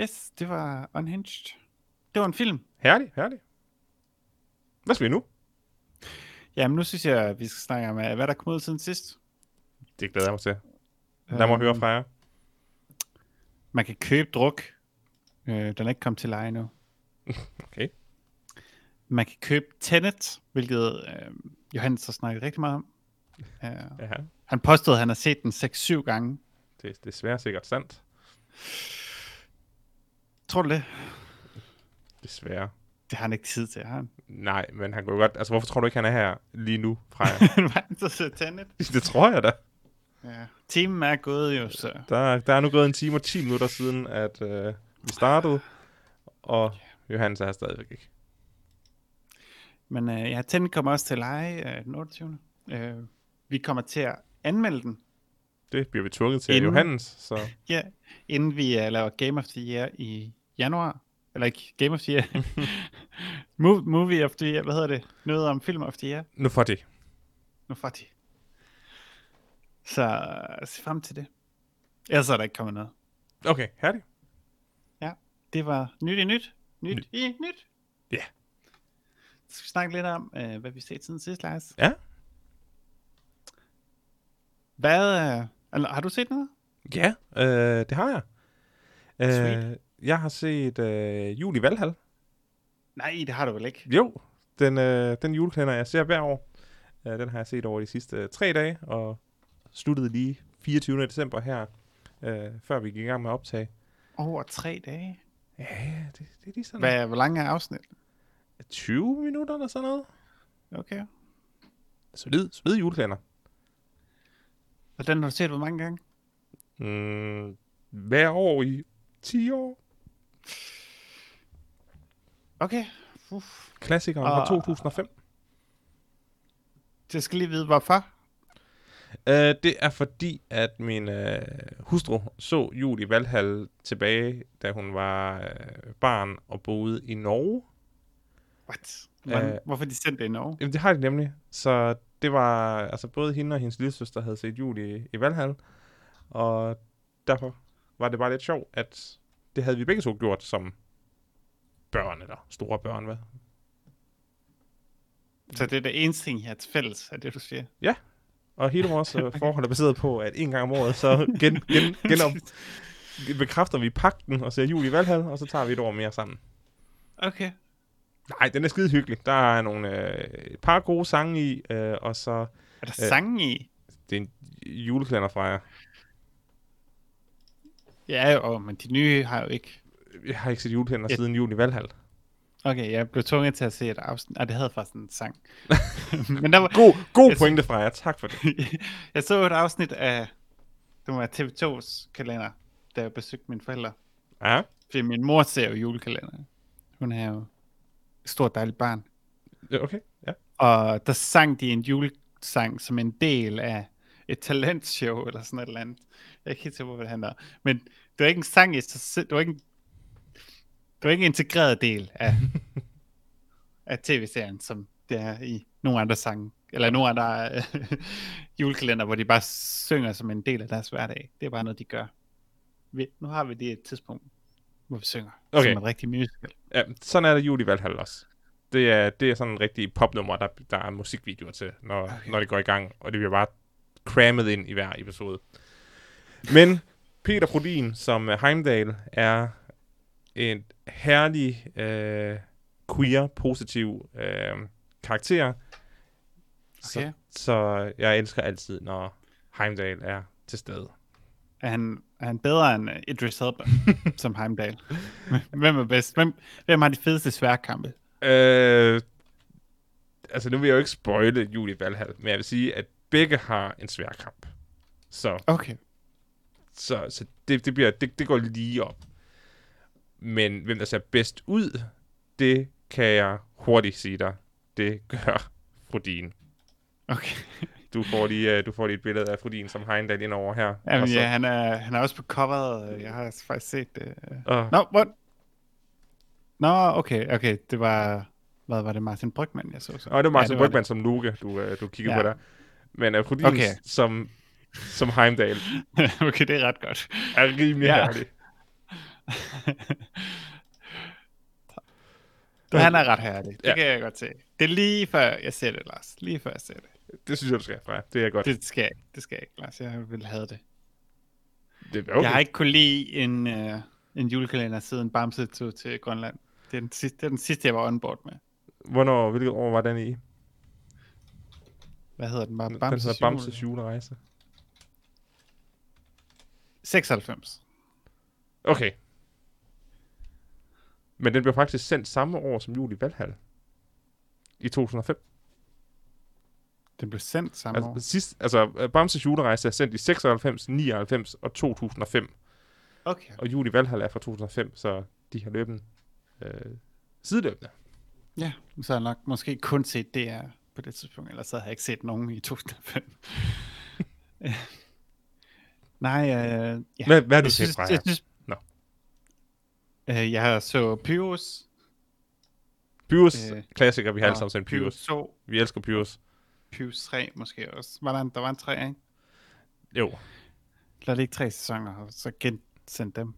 Yes, det var Unhinged. Det var en film. Herlig, herlig. Hvad skal vi nu? Jamen, nu synes jeg, at vi skal snakke om, øh, hvad der kom ud siden sidst. Det glæder jeg mig til. Lad mig høre fra jer. Man kan købe druk. Øh, den er ikke kommet til leje nu. Okay. Man kan købe Tenet, hvilket øh, Johannes har snakket rigtig meget om. Uh, Ja, han påstod, at han har set den 6-7 gange. det er desværre sikkert sandt. Tror du det? Desværre. Det har han ikke tid til, har han? Nej, men han kunne godt... Altså, hvorfor tror du ikke, han er her lige nu, Freja? Han så Tenet. det tror jeg da. Ja. Timen er gået jo, så... Der, der er nu gået en time og 10 minutter siden, at øh, vi startede. Og Johannes er stadigvæk ikke. Men øh, ja, Tenet kommer også til leje øh, den 28. Øh, vi kommer til at anmelde den, Det bliver vi tvunget til af Inden- Johannes, så ja, inden vi uh, laver Game of the Year i januar. Eller ikke Game of the Year. Mo- movie of the Year, hvad hedder det? Noget om film of the Year. nu får det. Nu får de. Så øh, se frem til det. Ellers er der ikke kommet noget. Okay, herligt. Det var nyt i nyt. Nyt Nyt. i nyt. Ja. Så skal vi snakke lidt om, øh, hvad vi set siden sidst, Lars. Ja. Hvad, øh, eller, har du set noget? Ja, øh, det har jeg. Øh, Sweet. jeg har set øh, Jul i Valhall. Nej, det har du vel ikke. Jo, den, øh, den julekalender, jeg ser hver år, øh, den har jeg set over de sidste øh, tre dage, og sluttede lige 24. december her, øh, før vi gik i gang med at optage. Over tre dage. Ja, det, det er lige sådan Hvad, hvor lang er afsnit? 20 minutter eller sådan noget. Okay. Solid, solid julekalender. Og den har du set hvor mange gange? Mm, hver år i 10 år. Okay. Uff. Klassikeren fra Ah. 2005. Jeg skal lige vide, hvorfor. Uh, det er fordi, at min uh, hustru så jul i Valhall tilbage, da hun var uh, barn og boede i Norge. What? Hvordan, Øh. hvorfor de sendte det i Norge? Jamen, det har de nemlig. Så det var, altså både hende og hendes lillesøster havde set jul i, i Valhall. Og derfor var det bare lidt sjovt, at det havde vi begge to gjort som børn, eller store børn, hvad? Så det er det eneste ting, jeg har til fælles, er det, du siger. Og hele vores øh, forhold er baseret på, at en gang om året, så gen, gen, genop, bekræfter vi pakten og ser jul i Valhall, og så tager vi et år mere sammen. Okay. Nej, den er skide hyggelig. Der er nogle, øh, et par gode sange i, øh, og så Er der Øh. sange i? det er en julekalender fra jer. Ja, jo, men de nye har jo ikke. Jeg har ikke set julekalender Ja. siden jul i Valhall. Okay, jeg blev tvunget til at se et afsnit. Ah, det havde faktisk en sang. men der var, God, god Jeg- pointe fra jer. Tak for det. jeg så et afsnit af, det var TV2's kalender, da jeg besøgte mine forældre. Ja, Fordi min mor ser jo julekalender. Hun er jo et stort dejligt barn. Ja, okay. Ja. Og der sang de en julesang som en del af et talentshow eller sådan et eller andet. Jeg er ikke på, hvad det handler. Men det var ikke en sang i sig selv. Det var ikke en, det var ikke en integreret del af, af tv-serien, som det er i nogle andre sange, eller nogle andre øh, julekalender, hvor de bare synger som en del af deres hverdag. Det er bare noget, de gør. Vi, nu har vi det et tidspunkt, hvor vi synger Okay. som en rigtig musical. Ja, sådan er det jul i Valhall også. Det er, det er sådan en rigtig popnummer, der, der er musikvideoer til, når, okay. Når det går i gang, og det bliver bare crammet ind i hver episode. Men Peter Brodin som Heimdall er en herlig, øh, queer, positiv øh, karakter. Så, Okay. så jeg elsker altid, når Heimdall er til stede. Er han, er han bedre end øh, Idris Elba som Heimdall? Hvem er bedst? Hvem, hvem har de fedeste sværkampe? Øh, altså, nu vil jeg jo ikke spoile Julie Valhall, men jeg vil sige, at begge har en svær kamp. Så, Okay. så, så det, det, bliver, det, det går lige op. Men hvem der ser bedst ud, det kan jeg hurtigt sige dig. Det gør Frodin. Okay. Du får lige, uh, du får lige et billede af Frodin som Heimdall ind over her. Jamen, og så, ja, han er, han er også på coveret. Jeg har faktisk set det. uh, Nå, what? Nå, okay, okay. Det var, hvad var det, Martin Brygman, jeg så så? og det var Martin ja, ja, Brygman som Luke, du, uh, du kiggede Ja. på der. Men uh, Frodin Okay. som, som Heimdall det. okay, det er ret godt. er rimelig Ja. herlig. Du, han er ret herlig. Det Ja. kan jeg godt se. Det er lige før jeg ser det, Lars. Lige før jeg ser det. Det synes jeg, du skal. Freja. Det er godt. Det skal jeg ikke. Det skal jeg ikke, Lars. Jeg vil have det. det er Okay. Jeg har ikke kunne lide en, uh, en julekalender siden Bamse tog til Grønland. Det er, den sidste, det er den sidste, jeg var on board med. Hvornår, hvilket år var den i? Hvad hedder den bare? Den Bamses hedder jule? Bamses julerejse. 96. Okay. Men den blev faktisk sendt samme år som jul i Valhall. I 2005. Den blev sendt samme år. Altså, sidst, altså øh, Bamses julerejse er sendt i 96, 99 og 2005. Okay. Og jul i Valhall er fra 2005, så de har løbet øh, sideløbende. Ja, så har jeg nok måske kun set det her på det tidspunkt, ellers så havde jeg ikke set nogen i 2005. Nej, øh, ja. Hvad, hvad er du set fra jeg synes. Øh, jeg har så Pyrus. Pyrus, øh, klassiker, vi har alle sammen sendt Pyrus. 2, Vi elsker Pyrus. Pyrus 3 måske også. Var der, en, der var en 3, ikke? Jo. Der er ikke tre sæsoner, og så gensendt dem.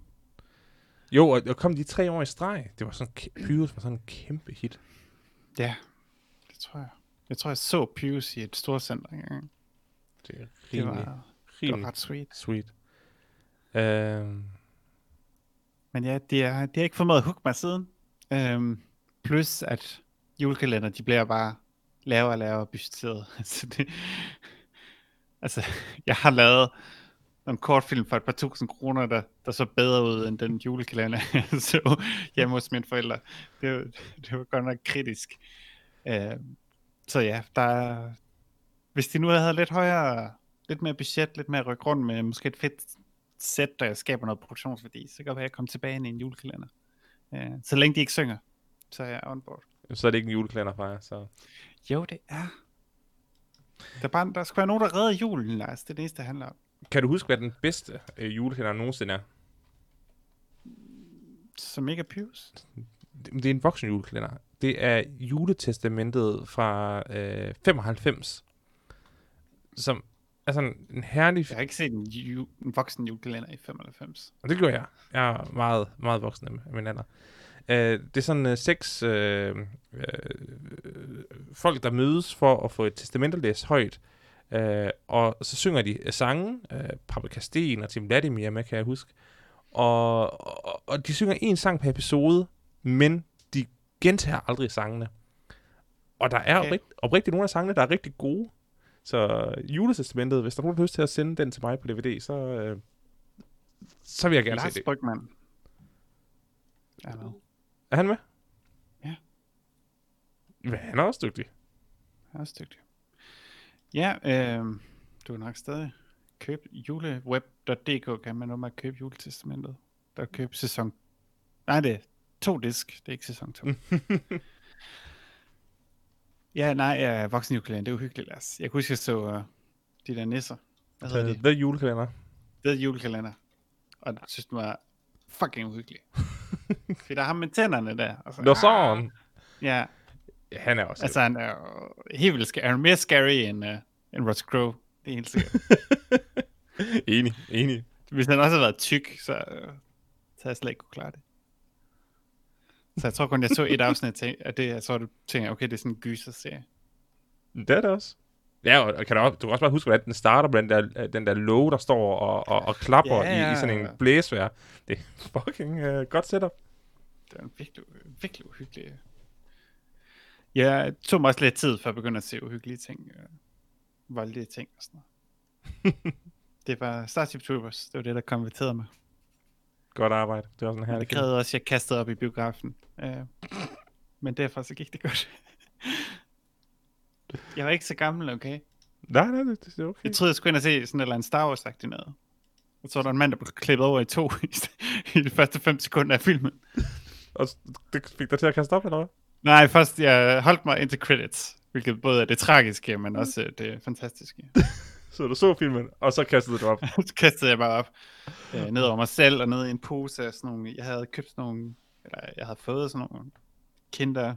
Jo, og, og kom de tre år i streg. Det var sådan, Pyrus var sådan en kæmpe hit. Ja, det tror jeg. Jeg tror, jeg så Pyrus i et storcenter engang. Det er Det rimelig, var, det var rimelig ret sweet. sweet. Øhm, men ja, det er, det er ikke formået at hugge mig siden. Øhm, plus at julekalender, de bliver bare lavere og lavere budgetteret. altså, det, altså, jeg har lavet en kortfilm for et par tusind kroner, der, der så bedre ud end den julekalender, jeg så hjemme hos mine forældre. Det, var- det var godt nok kritisk. Øh, så ja, der hvis de nu havde lidt højere, lidt mere budget, lidt mere ryk rundt med måske et fedt sæt, der skaber noget produktionsværdi, så kan det være, at jeg kommer tilbage ind i en julekalender. Ja, så længe de ikke synger, så er jeg on board. så er det ikke en julekalender fra jer, så... Jo, det er. Der, er bare, der skal være nogen, der redder julen, Lars. Det er det eneste, det handler om. Kan du huske, hvad den bedste øh, julekalender nogensinde er? Som ikke er Pius. Det, det er en voksen julekalender. Det er juletestamentet fra øh, 95, som sådan en herlig... Jeg har ikke set en, ju, en voksen julekalender i 95. Og det gjorde jeg. Jeg er meget, meget voksen af min alder. Øh, det er sådan øh, seks øh, øh, folk, der mødes for at få et testament at læse højt. Øh, og så synger de øh, sange, øh, Paprika Sten og Tim Vladimir med, kan jeg huske. Og, og, og de synger en sang per episode, men de gentager aldrig sangene. Og der er Okay. okay. rigt, oprigtigt nogle af sangene, der er rigtig gode. Så juletestamentet, hvis der er nogen, der har lyst til at sende den til mig på DVD, så, øh, så vil jeg gerne Lars se det. Brygman. Ja, hvad? Er han med? Ja. Men han er også dygtig. Han er også dygtig. Ja, øh, du er nok stadig købe juleweb.dk kan man nummer købe juletestamentet. Der kan købe sæson... Nej, det er to disk, det er ikke sæson to. ja, nej, ja, voksen julekalender, det er uhyggeligt, Lars. Jeg kunne huske, jeg så uh, de der nisser. Hvad hedder de? The julekalender. Det er julekalender. Og jeg synes, den var fucking uhyggelig. Fordi der er ham med tænderne der. Og så, Nå, sådan. Ja, han er også Altså, han er helt vildt scary. Han er mere scary end, uh, end Russell Crowe. Det er helt sikkert. enig, enig. Hvis han også havde været tyk, så, uh, så havde jeg slet ikke kunne klare det. Så jeg tror kun, jeg så et afsnit af det, jeg så tænkte, jeg, okay, det er sådan en gyser-serie. Det er det også. Ja, og kan du, også, du kan også bare huske, hvordan den starter på den der, den der låge, der står og, og, og klapper ja, i, i sådan en blæsvær. Det er fucking uh, godt setup. Det er en virkelig, virkelig uhyggelig. Jeg tog mig også lidt tid for at begynde at se uhyggelige ting. Øh, voldelige ting og sådan noget. det var Starship Troopers. Det var det, der konverterede mig. Godt arbejde. Det var sådan herlig det krævede også, at jeg kastede op i biografen. Øh, men derfra så gik det godt. jeg var ikke så gammel, okay? Nej, nej, det, det er okay. Jeg troede, jeg skulle ind og se sådan et eller andet Star wars noget. Og så var der en mand, der blev klippet over i to i de første fem sekunder af filmen. Og det fik dig til at kaste op, eller hvad? Nej, først jeg holdt mig indtil credits, hvilket både er det tragiske, men også øh, det fantastiske. Så du så filmen, og så kastede du op. så kastede jeg bare op øh, ned over mig selv og ned i en pose af sådan nogle, jeg havde købt sådan nogle, eller jeg havde fået sådan nogle kinder,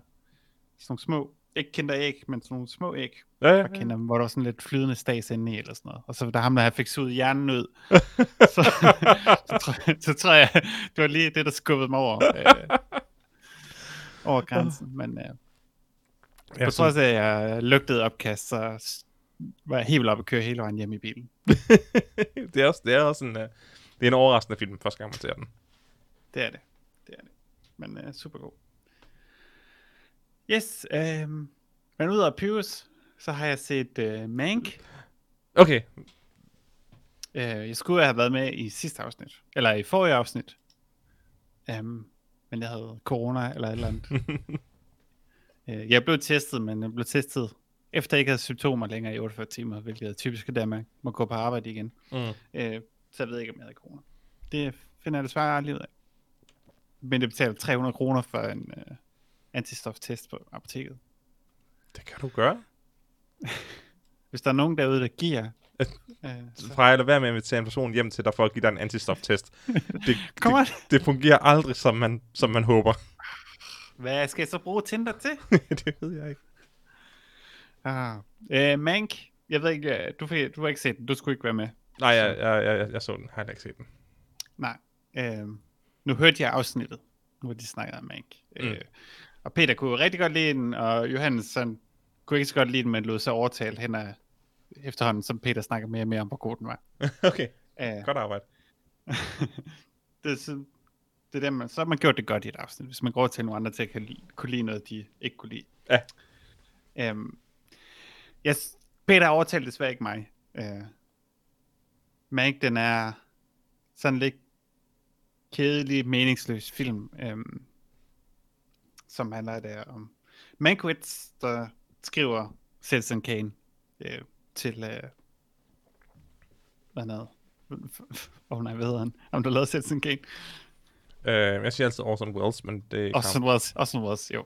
sådan nogle små, ikke kinder æg, men sådan nogle små æg Ja, ja, fra kinder, hvor der var sådan lidt flydende stas inde i eller sådan noget. Og så der ham, der fik suget hjernen ud. så, så, tror jeg, så tror jeg, det var lige det, der skubbede mig over, øh, over grænsen. Men øh, ja. på trods af, at jeg lugtede opkast, så var jeg helt vildt op at køre hele vejen hjem i bilen. det er også, det er også en, uh, det er en overraskende film, første gang man ser den. Det er det. Det er det. Men uh, super god. Yes, øh, men ud af Pyrus, så har jeg set uh, Mank. Okay, Uh, jeg skulle have været med i sidste afsnit, eller i forrige afsnit. Um, men jeg havde corona eller et eller andet. uh, jeg blev testet, men jeg blev testet efter ikke havde symptomer længere i 48 timer, hvilket er typisk der, man må gå på arbejde igen. mm. Uh, så jeg ved ikke, om jeg havde corona. Det finder jeg desværre aldrig ud af. Men det betaler 300 kroner for en uh, antistoftest på apoteket. det kan du gøre. Hvis der er nogen derude, der giver... Uh, så Fra at lade være med at invitere en person hjem til dig for at give dig en antistoftest. Det, Kom det, det fungerer aldrig, som man, som man håber. Hvad skal jeg så bruge Tinder til? det ved jeg ikke. Ah. Uh, Mank, jeg ved ikke, øh, du, fik, du har ikke set den, du skulle ikke være med. Nej, jeg, jeg, jeg, jeg, jeg så den. Har ikke set den. Nej. Uh, nu hørte jeg afsnittet, hvor de snakkede om Mank. Mm. Uh, og Peter kunne rigtig godt lide den, og Johannes sådan, kunne ikke så godt lide den, men lod sig overtale hen ad, efterhånden, som Peter snakker mere og mere om, hvor god den var. okay, Uh, godt arbejde. det, er så, det er der, man, så har man gjort det godt i et afsnit, hvis man går til nogle andre til at kan lide, kunne lide noget, de ikke kunne lide. Ja. Um, yes, Peter overtalte desværre ikke mig. Uh, Mank, den er sådan lidt kedelig, meningsløs film, um, som handler der om Mankiewicz, der skriver Citizen Kane uh, til, uh, hvad noget? Åh oh, nej, hvad hedder han? Om du lavede Citizen Kane? Uh, jeg siger altid Orson Welles, men det er Orson. Welles, Orson Welles, jo.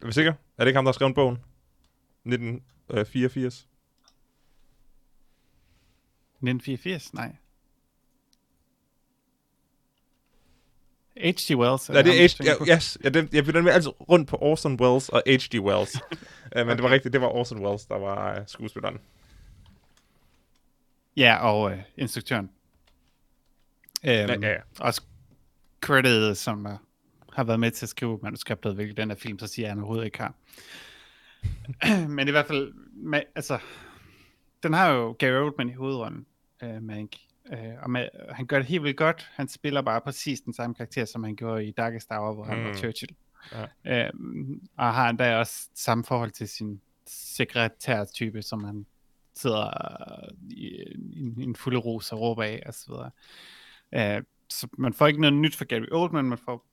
Er vi sikre? Er det ikke ham, der har skrevet bogen? 1984? 1984? Nej. H.G. Wells. Ja, det er du H. tænker på? Ja, yes, jeg, jeg, jeg med altid rundt på Orson Welles og H.G. Wells. uh, men det var rigtigt, det var Orson Welles, der var uh, skuespilleren. Ja, og øh, instruktøren. Øhm, Ja, ja, ja. Også credited, som uh, har været med til at skrive manuskriptet, hvilket den her film, så siger jeg, han overhovedet ikke har. Men i hvert fald, med, altså, den har jo Gary Oldman i hovedrollen, øh, Mank. Øh, og med, han gør det helt vildt godt. Han spiller bare præcis den samme karakter, som han gjorde i Darkest Hour, hvor han Mm. var Churchill. Ja. Øh, og har endda også samme forhold til sin sekretærtype, som han sidder i, i, en fuld ros og råber af, og så videre. Øh, så man får ikke noget nyt fra Gary Oldman, man får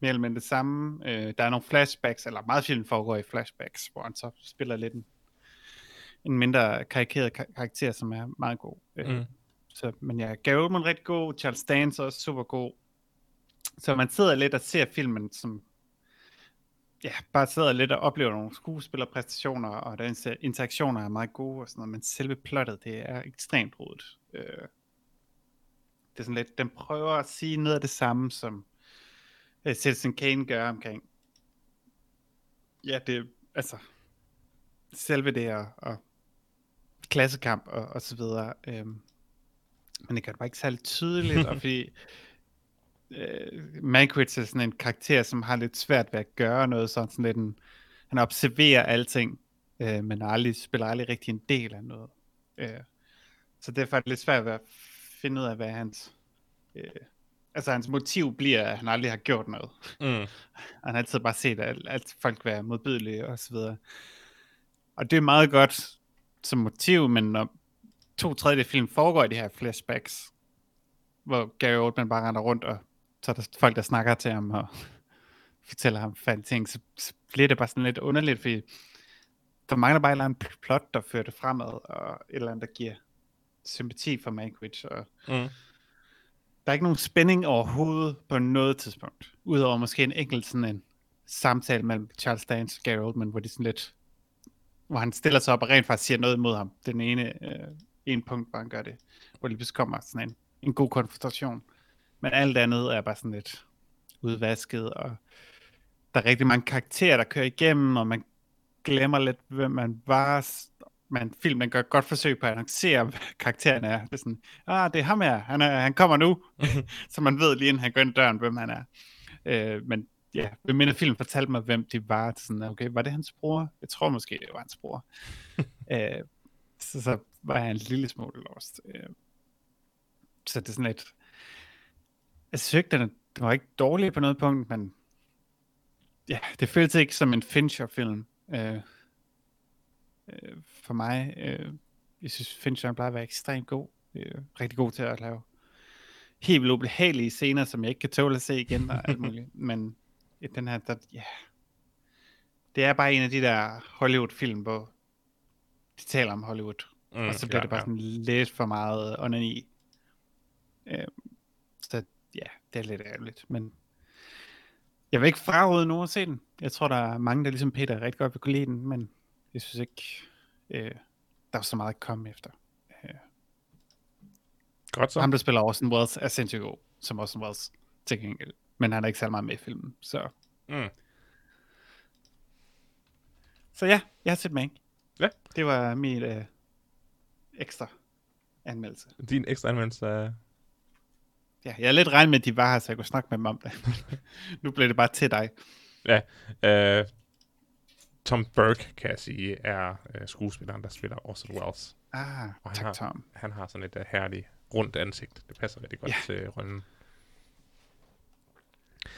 mere eller mindre det samme. Øh, der er nogle flashbacks, eller meget film foregår i flashbacks, hvor han så spiller lidt en, en mindre karikeret kar- karakter, som er meget god. Øh, Mm. så, men ja, Gary Oldman rigtig god, Charles Dance er også super god. Så man sidder lidt og ser filmen som, ja, bare sidder lidt og oplever nogle skuespillerpræstationer, og der interaktioner er meget gode og sådan noget, men selve plottet, det er ekstremt rodet. Øh, det er sådan lidt, den prøver at sige noget af det samme, som uh, Citizen Kane gør omkring ja, det altså selve det og, og klassekamp og, og så videre. Øhm, men det gør det bare ikke særlig tydeligt, og fordi øh, Mankiewicz er sådan en karakter, som har lidt svært ved at gøre noget sådan, sådan lidt en, han observerer alting, øh, men aldrig, spiller aldrig rigtig en del af noget. Øh, så derfor er det lidt svært at finde ud af, hvad hans, øh, altså hans motiv bliver, at han aldrig har gjort noget. Mm. Han har altid bare set, at, at folk være modbydelige og så videre. Og det er meget godt som motiv, men når to tredje film foregår i de her flashbacks, hvor Gary Oldman bare render rundt, og så er der folk, der snakker til ham og fortæller ham færdige ting, så, så bliver det bare sådan lidt underligt, fordi der mangler bare et eller andet plot, der fører det fremad, og et eller andet, der giver sympati for Mankiewicz, og Mm der er ikke nogen spænding overhovedet på noget tidspunkt, udover måske en enkelt sådan en samtale mellem Charles Dance og Gary Oldman, hvor de sådan lidt, hvor han stiller sig op og rent faktisk siger noget imod ham. Den ene, øh, en punkt, hvor han gør det, hvor lige pludselig kommer sådan en, en god konfrontation. Men alt andet er bare sådan lidt udvasket, og der er rigtig mange karakterer, der kører igennem, og man glemmer lidt, hvem man var. Man, filmen gør et godt forsøg på at annoncere, hvad karakteren er. Det er sådan, ah, det er ham her, han, er, han kommer nu. så man ved lige inden han går ind døren, hvem han er. Øh, men ja, hvem mindre film fortalte mig, hvem de var. Sådan, okay, var det hans bror? Jeg tror måske, det var hans bror. øh, så, så var jeg en lille smule lost. Øh, så det er sådan lidt... Jeg synes ikke, den, er, den var ikke dårlig på noget punkt, men ja, det føltes ikke som en Fincher-film. Øh, øh, for mig, øh, jeg synes, Fincher plejer at være ekstremt god. Øh, rigtig god til at lave helt vildt ubehagelige scener, som jeg ikke kan tåle at se igen og alt muligt. Men i den her, der, ja, det er bare en af de der Hollywood-film, hvor de taler om Hollywood, Mm. og så bliver ja, det bare ja. sådan lidt for meget onani. Øh, så ja, det er lidt ærgerligt, men jeg vil ikke fraråde nogen at se den. Jeg tror, der er mange, der ligesom Peter rigtig godt vil kunne lide den, men jeg synes ikke, øh, der er så meget at komme efter. Godt så. Ham, der spiller Orson Welles, er sindssygt god, som Orson Welles til gengæld. Men han er ikke så meget med i filmen, så... Mm. Så ja, jeg har set Mank. Ja. Det var min øh, ekstra anmeldelse. Din ekstra anmeldelse af... Ja, jeg er lidt regnet med, at de var her, så jeg kunne snakke med dem om det. nu blev det bare til dig. Øh, Tom Burke, kan jeg sige, er øh, skuespilleren, der spiller Orson Welles. Ah, Og han tak har- Tom. Han har sådan et uh, herligt, rundt ansigt. Det passer rigtig godt Ja. til rollen.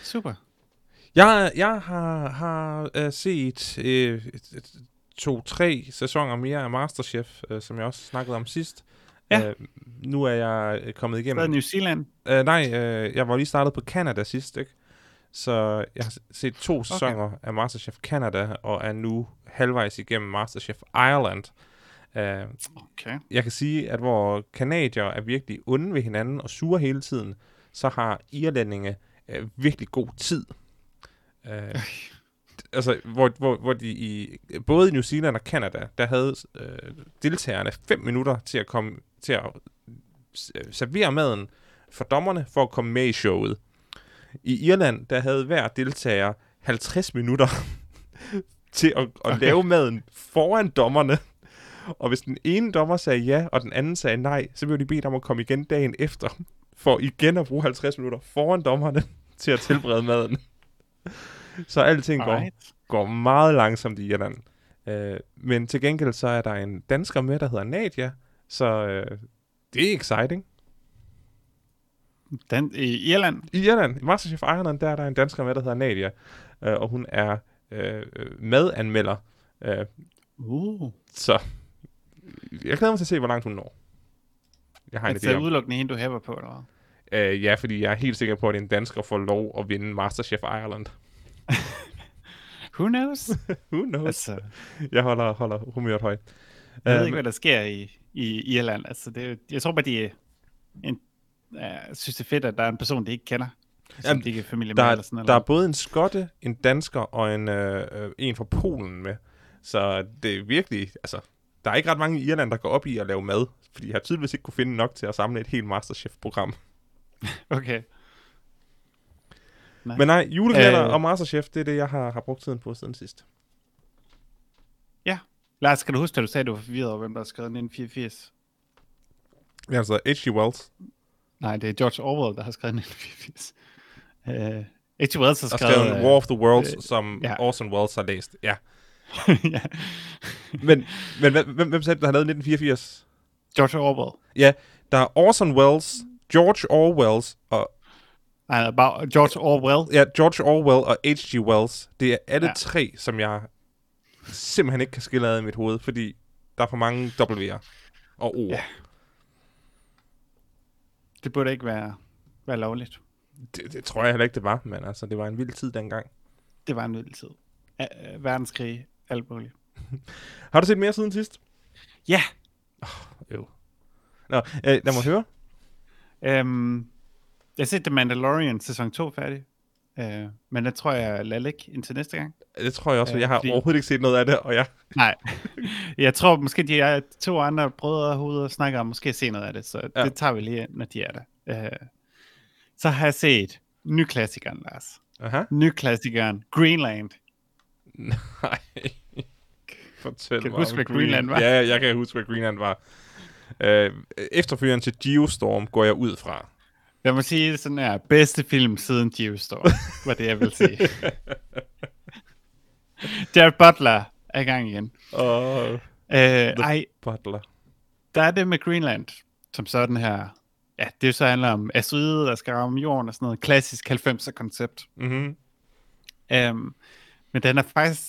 Super. Jeg, jeg har, har uh, set uh, to-tre sæsoner mere af Masterchef, uh, som jeg også snakkede om sidst. Ja. Uh, nu er jeg øh, kommet Hvad er igennem... New Zealand? Uh, nej, uh, jeg var lige startet på Canada sidst, ikke? Så jeg har set to sæsoner okay. af Masterchef Canada, og er nu halvvejs igennem Masterchef Ireland. Uh, Okay. jeg kan sige, at hvor kanadier er virkelig onde ved hinanden og sure hele tiden, så har irlændinge øh, virkelig god tid. Øh, altså, hvor, hvor, hvor de i både i New Zealand og Canada, der havde øh, deltagerne fem minutter til at komme til at øh, servere maden for dommerne for at komme med i showet. I Irland, der havde hver deltager 50 minutter til at, at Okay. lave maden foran dommerne. Og hvis den ene dommer sagde ja, og den anden sagde nej, så blev de bedt om at komme igen dagen efter, for igen at bruge 50 minutter foran dommerne til at tilberede maden. Så alting går, Alright. går meget langsomt i Irland. Øh, men til gengæld så er der en dansker med, der hedder Nadia, så øh, det er exciting. Den, I Irland? I Irland, i Masterchef Ireland, der er der en dansker med, der hedder Nadia, øh, og hun er øh, madanmelder. Øh, Uh. så jeg glæder mig til at se, hvor langt hun når. Jeg har en idé er om. udelukkende hende, du hæpper på, eller hvad? Øh, ja, fordi jeg er helt sikker på, at en dansker får lov at vinde Masterchef Ireland. Who knows? Who knows? altså, Jeg holder, holder humøret højt. jeg ved Øhm, ikke, hvad der sker i, i Irland. Altså, det, er jeg tror bare, de er en, uh, synes, det er fedt, at der er en person, de ikke kender. Som Jamen, de ikke er familie der, med, er, eller sådan noget. der er både en skotte, en dansker og en, øh, øh, en fra Polen med. Så det er virkelig, altså, der er ikke ret mange i Irland, der går op i at lave mad, fordi jeg har tydeligvis ikke kunne finde nok til at samle et helt Masterchef-program. Okay. Men nej, julekalender Øh. og Masterchef, det er det, jeg har, har brugt tiden på siden sidst. Lars, skal du huske, at du sagde, at du var forvirret over, hvem der har skrevet 1984? Ja, altså H.G. Wells Nej, det er George Orwell, der har skrevet 1984. Uh, H.G. Wells har skrevet... skrevet War of the Worlds, øh, som ja. Orson Welles har læst. Ja. ja. Men, men hvem, hvem, sagde, der har lavet 1984? George Orwell. Ja, der er Orson Welles, George Orwells og Nej, bare George Orwell. ja, George Orwell og H.G. Wells. Det er alle. Ja. tre, som jeg simpelthen ikke kan skille ad i mit hoved, fordi der er for mange W'er og O'er. Ja. Det burde ikke være, være lovligt. Det, det tror jeg heller ikke, det var, men altså, det var en vild tid dengang. Det var en vild tid. A- øh, verdenskrig, alt muligt. Har du set mere siden sidst? Ja, Jo. Nå, øh, lad mig høre. øhm, jeg har set The Mandalorian sæson 2 færdig. Øh, men det tror jeg ligge indtil næste gang. Det tror jeg også, Øh, jeg har fordi- overhovedet ikke set noget af det, og jeg... Nej, jeg tror måske, de er to andre brødre hoveder snakker om måske at se noget af det, så Ja. det tager vi lige, når de er der. Øh, så har jeg set nyklassikeren, Lars. Aha. Nyklassikeren Greenland. Nej. Fortæl Kan du mig huske, om hvad Greenland var? Ja, jeg kan huske, hvad Greenland var. Øh, efterfølgeren til Geostorm går jeg ud fra. Jeg må sige det sådan her, bedste film siden Geostorm, var det jeg vil sige. Jared Butler er i gang igen. Åh, Øh, ej, Butler. der er det med Greenland, som sådan her. Ja, det jo så handler om asteroider, der skal ramme jorden og sådan noget. Klassisk 90'er koncept. Mm-hmm. Um, men den er faktisk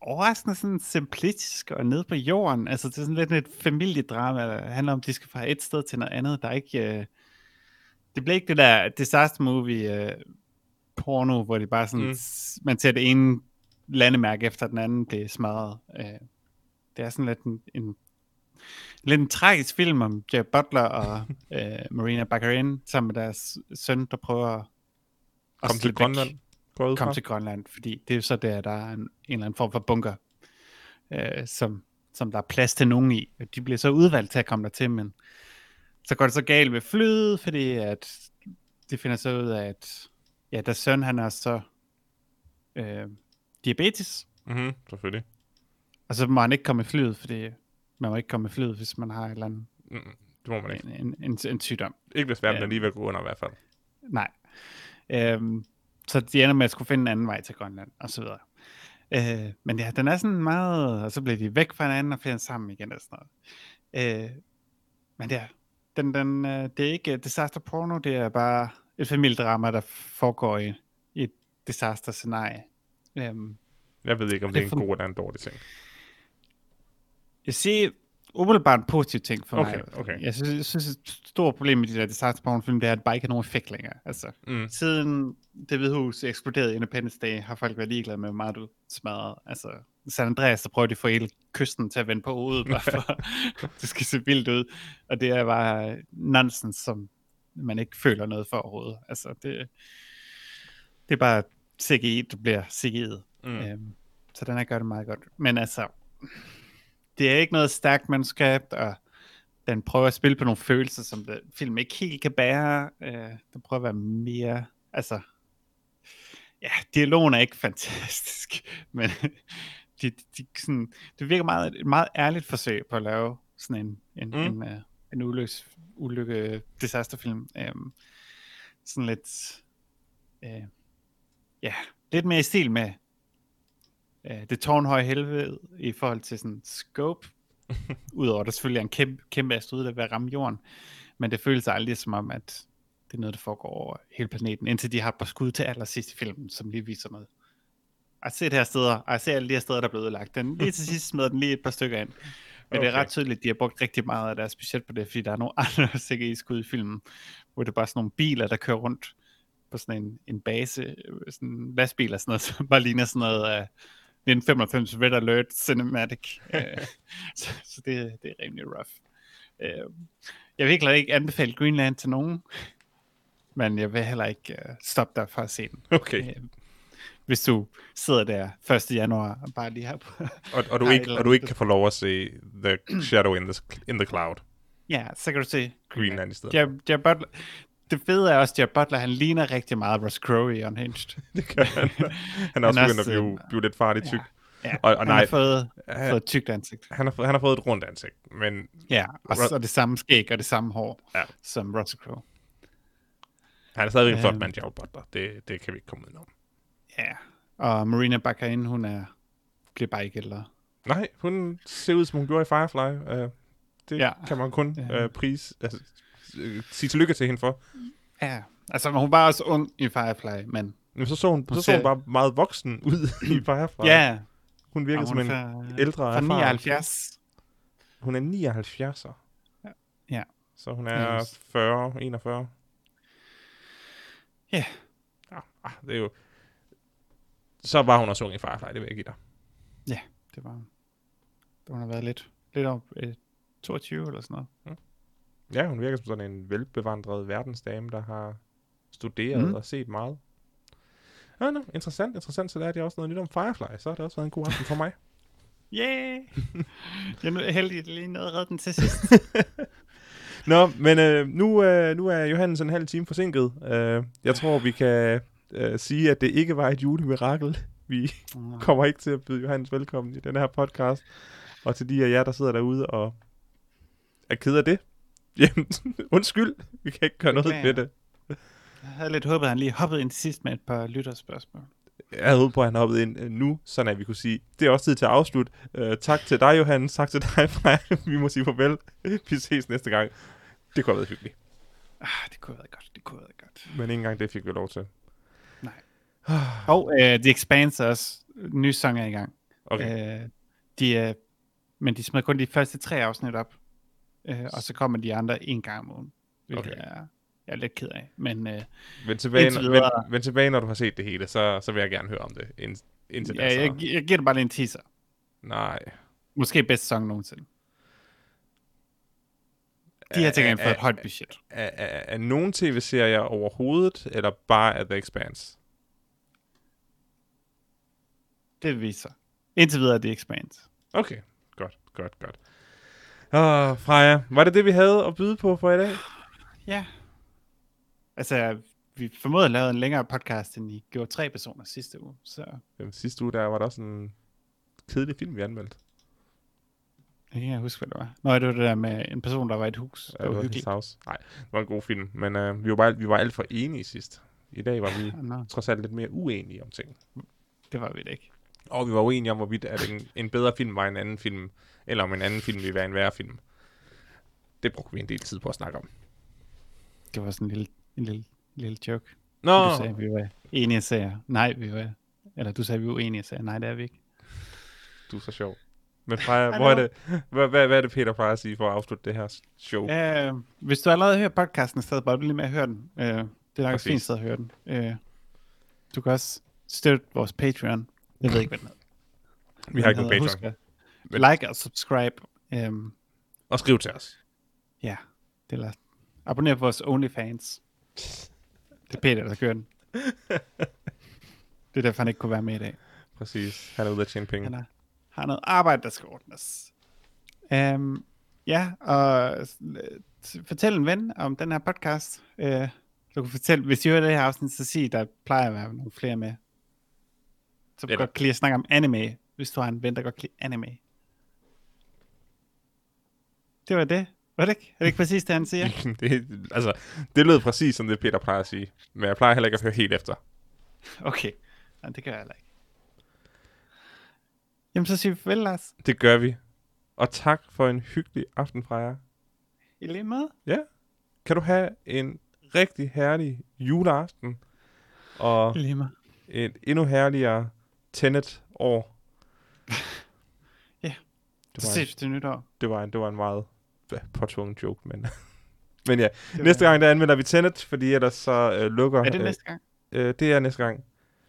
overraskende sådan simplistisk og nede på jorden. Altså det er sådan lidt et familiedrama, der handler om, at de skal fra et sted til noget andet. Der er ikke... Uh, det bliver ikke det der disaster movie uh, porno, hvor det bare sådan, Mm. man ser det ene landemærke efter den anden blive smadret. Uh, det er sådan lidt en, en lidt en tragisk film om Jared Butler og uh, Marina Baccarin sammen med deres søn, der prøver at Kom til Grønland. Kom fra. til Grønland, fordi det er jo så der, der er en, en eller anden form for bunker, øh, som, som der er plads til nogen i. De bliver så udvalgt til at komme der til, men så går det så galt med flyet, fordi at de finder så ud af, at ja, deres søn, han er så øh, diabetes, Mm-hmm, selvfølgelig. og så må han ikke komme i flyet, fordi man må ikke komme i flyet, hvis man har et eller andet, Mm, det må man ikke. en, en, en, en sygdom. Ikke hvis verden er lige ved at gå under i hvert fald. Nej. Øhm, så de ender med at skulle finde en anden vej til Grønland, og så videre. Øh, men ja, den er sådan meget, og så bliver de væk fra hinanden og finder sammen igen og sådan noget. Øh, men ja, den, den, øh, det er ikke disaster porno, det er bare et familiedrama, der foregår i, i et disaster scenarie. Øhm, Jeg ved ikke, om Det det er en fun- god eller en dårlig ting. jeg siger umiddelbart en positiv ting for Okay, mig. okay. Jeg synes, jeg synes, et stort problem med de der disaster porno film, det er, at det bare ikke har nogen effekt længere. Altså, Mm. Siden det hvide hus eksploderede i Independence Day, har folk været ligeglade med, hvor meget du smadrede. Altså, San Andreas, der prøver de at få hele kysten til at vende på hovedet, bare for det skal se vildt ud. Og det er bare nonsens, som man ikke føler noget for overhovedet. Altså, det, det er bare CGI, der bliver CGI'et. Mm. Øhm, så den her gør det meget godt. Men altså, det er ikke noget stærkt manuskript, og den prøver at spille på nogle følelser, som det, film ikke helt kan bære. Øh, den prøver at være mere, altså, ja, dialogen er ikke fantastisk, men de, de, sådan, det virker meget, et meget ærligt forsøg på at lave sådan en, en, Mm. en, uh, en ulykkes, ulykke disasterfilm. Um, sådan lidt, uh, ja, lidt mere i stil med uh, det tårnhøje helvede i forhold til sådan scope, Udover at der selvfølgelig er en kæmpe, kæmpe asteroide, der er at ramme jorden. Men det føles aldrig som om, at det er noget, der foregår over hele planeten, indtil de har et par skud til allersidst i filmen, som lige viser noget. Jeg ser det her steder, og ser alle de her steder, der er blevet ødelagt. Den, lige til sidst smider den lige et par stykker ind. Men okay. det er ret tydeligt, at de har brugt rigtig meget af deres budget på det, fordi der er nogle andre CGI-skud i filmen, hvor det er bare sådan nogle biler, der kører rundt på sådan en, en base, øh, sådan en lastbil og sådan noget, som bare ligner sådan noget af 1995 Red Alert Cinematic. Øh, så, så det, det er rimelig rough. Øh, jeg vil ikke, ikke anbefale Greenland til nogen, men jeg vil heller ikke uh, stoppe dig fra at se den. Okay. Øh, hvis du sidder der 1. januar og bare lige har på. Og, og, du ikke, og du ikke kan få lov at se The Shadow in the, in the Cloud. ja, så kan du se Greenland i stedet. Jared, Jared Butler. Det fede er også, at Jared Butler, han ligner rigtig meget Ross Crowe i Unhinged. Det kan han. Han er også begyndt at blive, øh, blive lidt farlig tyk. Ja, Og- og han nej. har fået, Han, fået et tykt ansigt. han, har, han har fået et rundt ansigt, men Ja, og så det samme skæg og det samme hår, Ja. som Russell Crowe. han er stadig en flot Øhm. mand, Gerald Butler. Det, det kan vi ikke komme udenom. Ja, og Marina Baccarin, hun er, bliver bare ikke ældre. Nej, hun ser ud, som hun gjorde i Firefly. Uh, det ja. Ja. kan man kun Ja. uh, pris, altså, uh, sige tillykke til hende for. Ja, altså hun var også ung i Firefly, men Men så så hun, Hun så, så hun bare meget voksen ud i Firefly. ja, Hun virkede som hun en er fra, ældre fra erfaren. 79. Hun er 79'er. Ja. Så hun er Yes. 40, 41. Ja. ja. ah, det er jo... Så var hun også ung i Firefly, det vil jeg give dig. Det var, hun har været lidt, lidt op øh, 22 eller sådan noget. Ja, hun virker som sådan en velbevandret verdensdame, der har studeret mm. Mm. og set meget. Ja, no, interessant, interessant. Så lærte jeg også noget nyt om Firefly. Så har det også været en god aften for mig. Yeah! jeg er heldig, at lige nåede at redde den til sidst. Nå, men øh, nu, øh, nu er Johannes en halv time forsinket. Øh, jeg tror, vi kan øh, sige, at det ikke var et julemirakel. Vi kommer ikke til at byde Johannes velkommen i den her podcast. Og til de af jer, der sidder derude og er ked af det, jamen, undskyld, vi kan ikke gøre noget Beklager. ved det. Jeg havde lidt håbet, at han lige hoppede ind til sidst med et par lytterspørgsmål. Jeg havde håbet på, at han hoppede ind øh, nu, sådan at vi kunne sige, det er også tid til at afslutte. Uh, tak til dig, Johannes. Tak til dig, Freja. Vi må sige farvel. Vi ses næste gang. Det kunne have været hyggeligt. Ah, det kunne have været godt, det kunne have været godt. Men ikke engang det fik vi lov til. Og uh, The Expanse er også, en ny sang er i gang. Okay. Uh, de er, men de smed kun de første tre afsnit op. Uh, og så kommer de andre en gang om ugen. Okay. er, jeg er lidt ked af. Men uh, Vend tilbage, vend, videre- vend tilbage, når du har set det hele, så, så vil jeg gerne høre om det. Ind, indtil ja, da, så. jeg, jeg giver dig bare lige en teaser. Nej. Måske bedste sang nogensinde. De har fået et højt budget. Er, er, er nogen tv-serier overhovedet, eller bare af The Expanse? Det viser. Indtil videre er The Expanse. Okay, godt, godt, godt. Åh, Freja, var det det, vi havde at byde på for i dag? Ja. Altså, vi formåede at lave en længere podcast, end I gjorde tre personer sidste uge. Så Jamen, sidste uge, der var der også en kedelig film, vi anmeldte. jeg kan ikke huske, hvad det var. Nå, det var det der med en person, der var i et hus. Det Ja, var det var. His House. Nej, det var en god film, men øh, vi, var bare, vi var alt for enige sidst. I dag var vi Nå, trods alt lidt mere uenige om ting. det var vi da ikke. Og vi var uenige om, hvorvidt at en, en bedre film var en anden film, eller om en anden film ville være en værre film. Det brugte vi en del tid på at snakke om. Det var sådan en lille, en lille, lille joke. Nå, Du sagde, at vi var enige sagde, nej, vi var... Eller du sagde, at vi var uenige og sagde, nej, det er vi ikke. du er så sjov. Men Freja, hvor er det, hvad, hvad, hvad er det, Peter plejer at sige for at afslutte det her show? Uh, hvis du allerede har hørt podcasten, så bare lige med at høre den. Uh, det er nok et fint sted at høre den. Uh, du kan også støtte vores Patreon. Jeg ved ikke, hvad den hedder. vi har ikke nogen Patreon. Husk like og subscribe. Um, Og skriv til os. Ja, eller abonner på vores OnlyFans. Det er Peter, der kører den. Det er derfor, han ikke kunne være med i dag. Præcis. Han er ude at tjene penge. Han er, har noget arbejde, der skal ordnes. Um, ja, og øh, fortæl en ven om den her podcast. Uh, du kan fortælle, hvis I hører det her afsnit, så sig, der plejer at være nogle flere med. Som Eller- godt kan lide at snakke om anime, hvis du har en ven, der godt kan lide anime. Det var det. Var det ikke? Er det ikke præcis det, han siger? det, altså, det lød præcis som det, Peter plejer at sige. Men jeg plejer heller ikke at høre helt efter. Okay. Nej, det gør jeg heller ikke. Jamen, så siger vi farvel, Lars. Det gør vi. Og tak for en hyggelig aften fra jer. I lige med. Ja. Kan du have en rigtig herlig juleaften. Og et endnu herligere Tenet år. Ja. Det Så var, en, ses til nytår. det var en, det var en meget påtvungen joke, men... men ja, Det næste var- gang der anmelder vi Tenet, fordi ellers så øh, lukker... Er det øh, næste gang? Øh, det er næste gang,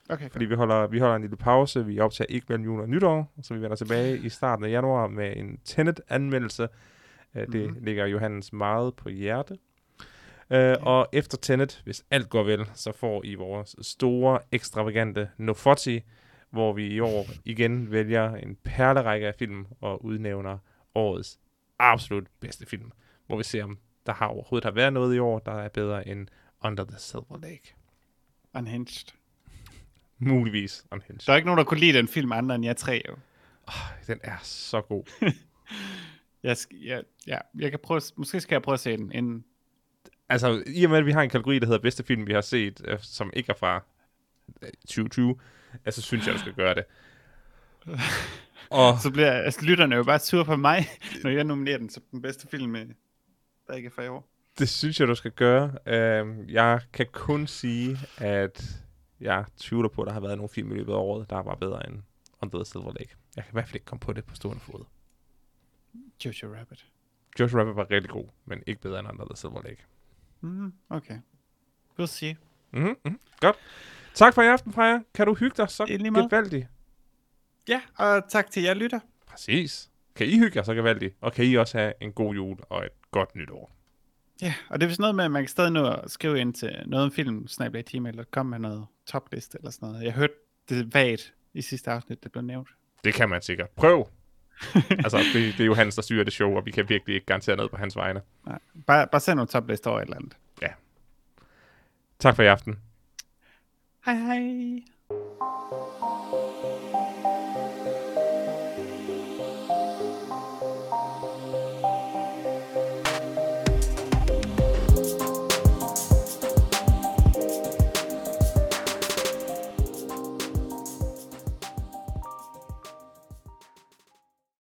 Okay, fordi vi holder, vi holder en lille pause. Vi optager ikke mellem jul og nytår, så vi vender tilbage i starten af januar med en Tenet-anmeldelse. Uh, det Mhm. ligger Johannes meget på hjerte. Uh, Og efter Tenet, hvis alt går vel, så får I vores store, ekstravagante Nofoti, hvor vi i år igen vælger en perlerække af film og udnævner årets absolut bedste film, hvor vi ser, om der har overhovedet har været noget i år, der er bedre end Under the Silver Lake. Unhinged. Muligvis Unhinged. Der er ikke nogen, der kunne lide den film andre end jeg tre, jo. Oh, den er så god. jeg, sk- jeg, ja, jeg kan prøve, måske skal jeg prøve at se den inden. Altså, i og med, at vi har en kategori, der hedder bedste film, vi har set, øh, som ikke er fra øh, 2020, at så synes jeg, du skal gøre det. Og... Så bliver altså, lytterne jo bare sur på mig, når jeg nominerer den som den bedste film, øh, der ikke er fra i år. Det synes jeg, du skal gøre. Uh, jeg kan kun sige, at jeg tvivler på, at der har været nogle film i løbet af året, der var bedre end Under the Silver Lake. Jeg kan i hvert fald ikke komme på det på stående fod. Jojo Rabbit. Jojo Rabbit var rigtig god, men ikke bedre end Under the Silver Lake. Mm, okay. We'll see. Mm-hmm. mm-hmm. Godt. Tak for i aften, Freja. Kan du hygge dig så gevaldigt? Ja, og tak til jer lytter. Præcis. Kan I hygge jer så gevaldigt? Og kan I også have en god jul og et godt nytår? Ja, og det er vist noget med, at man kan stadig nå at skrive ind til noget om film, snablag eller komme med noget topliste eller sådan noget. Jeg hørte det vagt i sidste afsnit, det blev nævnt. Det kan man sikkert. Prøv! altså, det, det er jo Hans, der styrer det show, og vi kan virkelig ikke garantere noget på hans vegne. Nej, bare, bare send nogle toplister over et eller andet. Tak for i aften. Hej hej.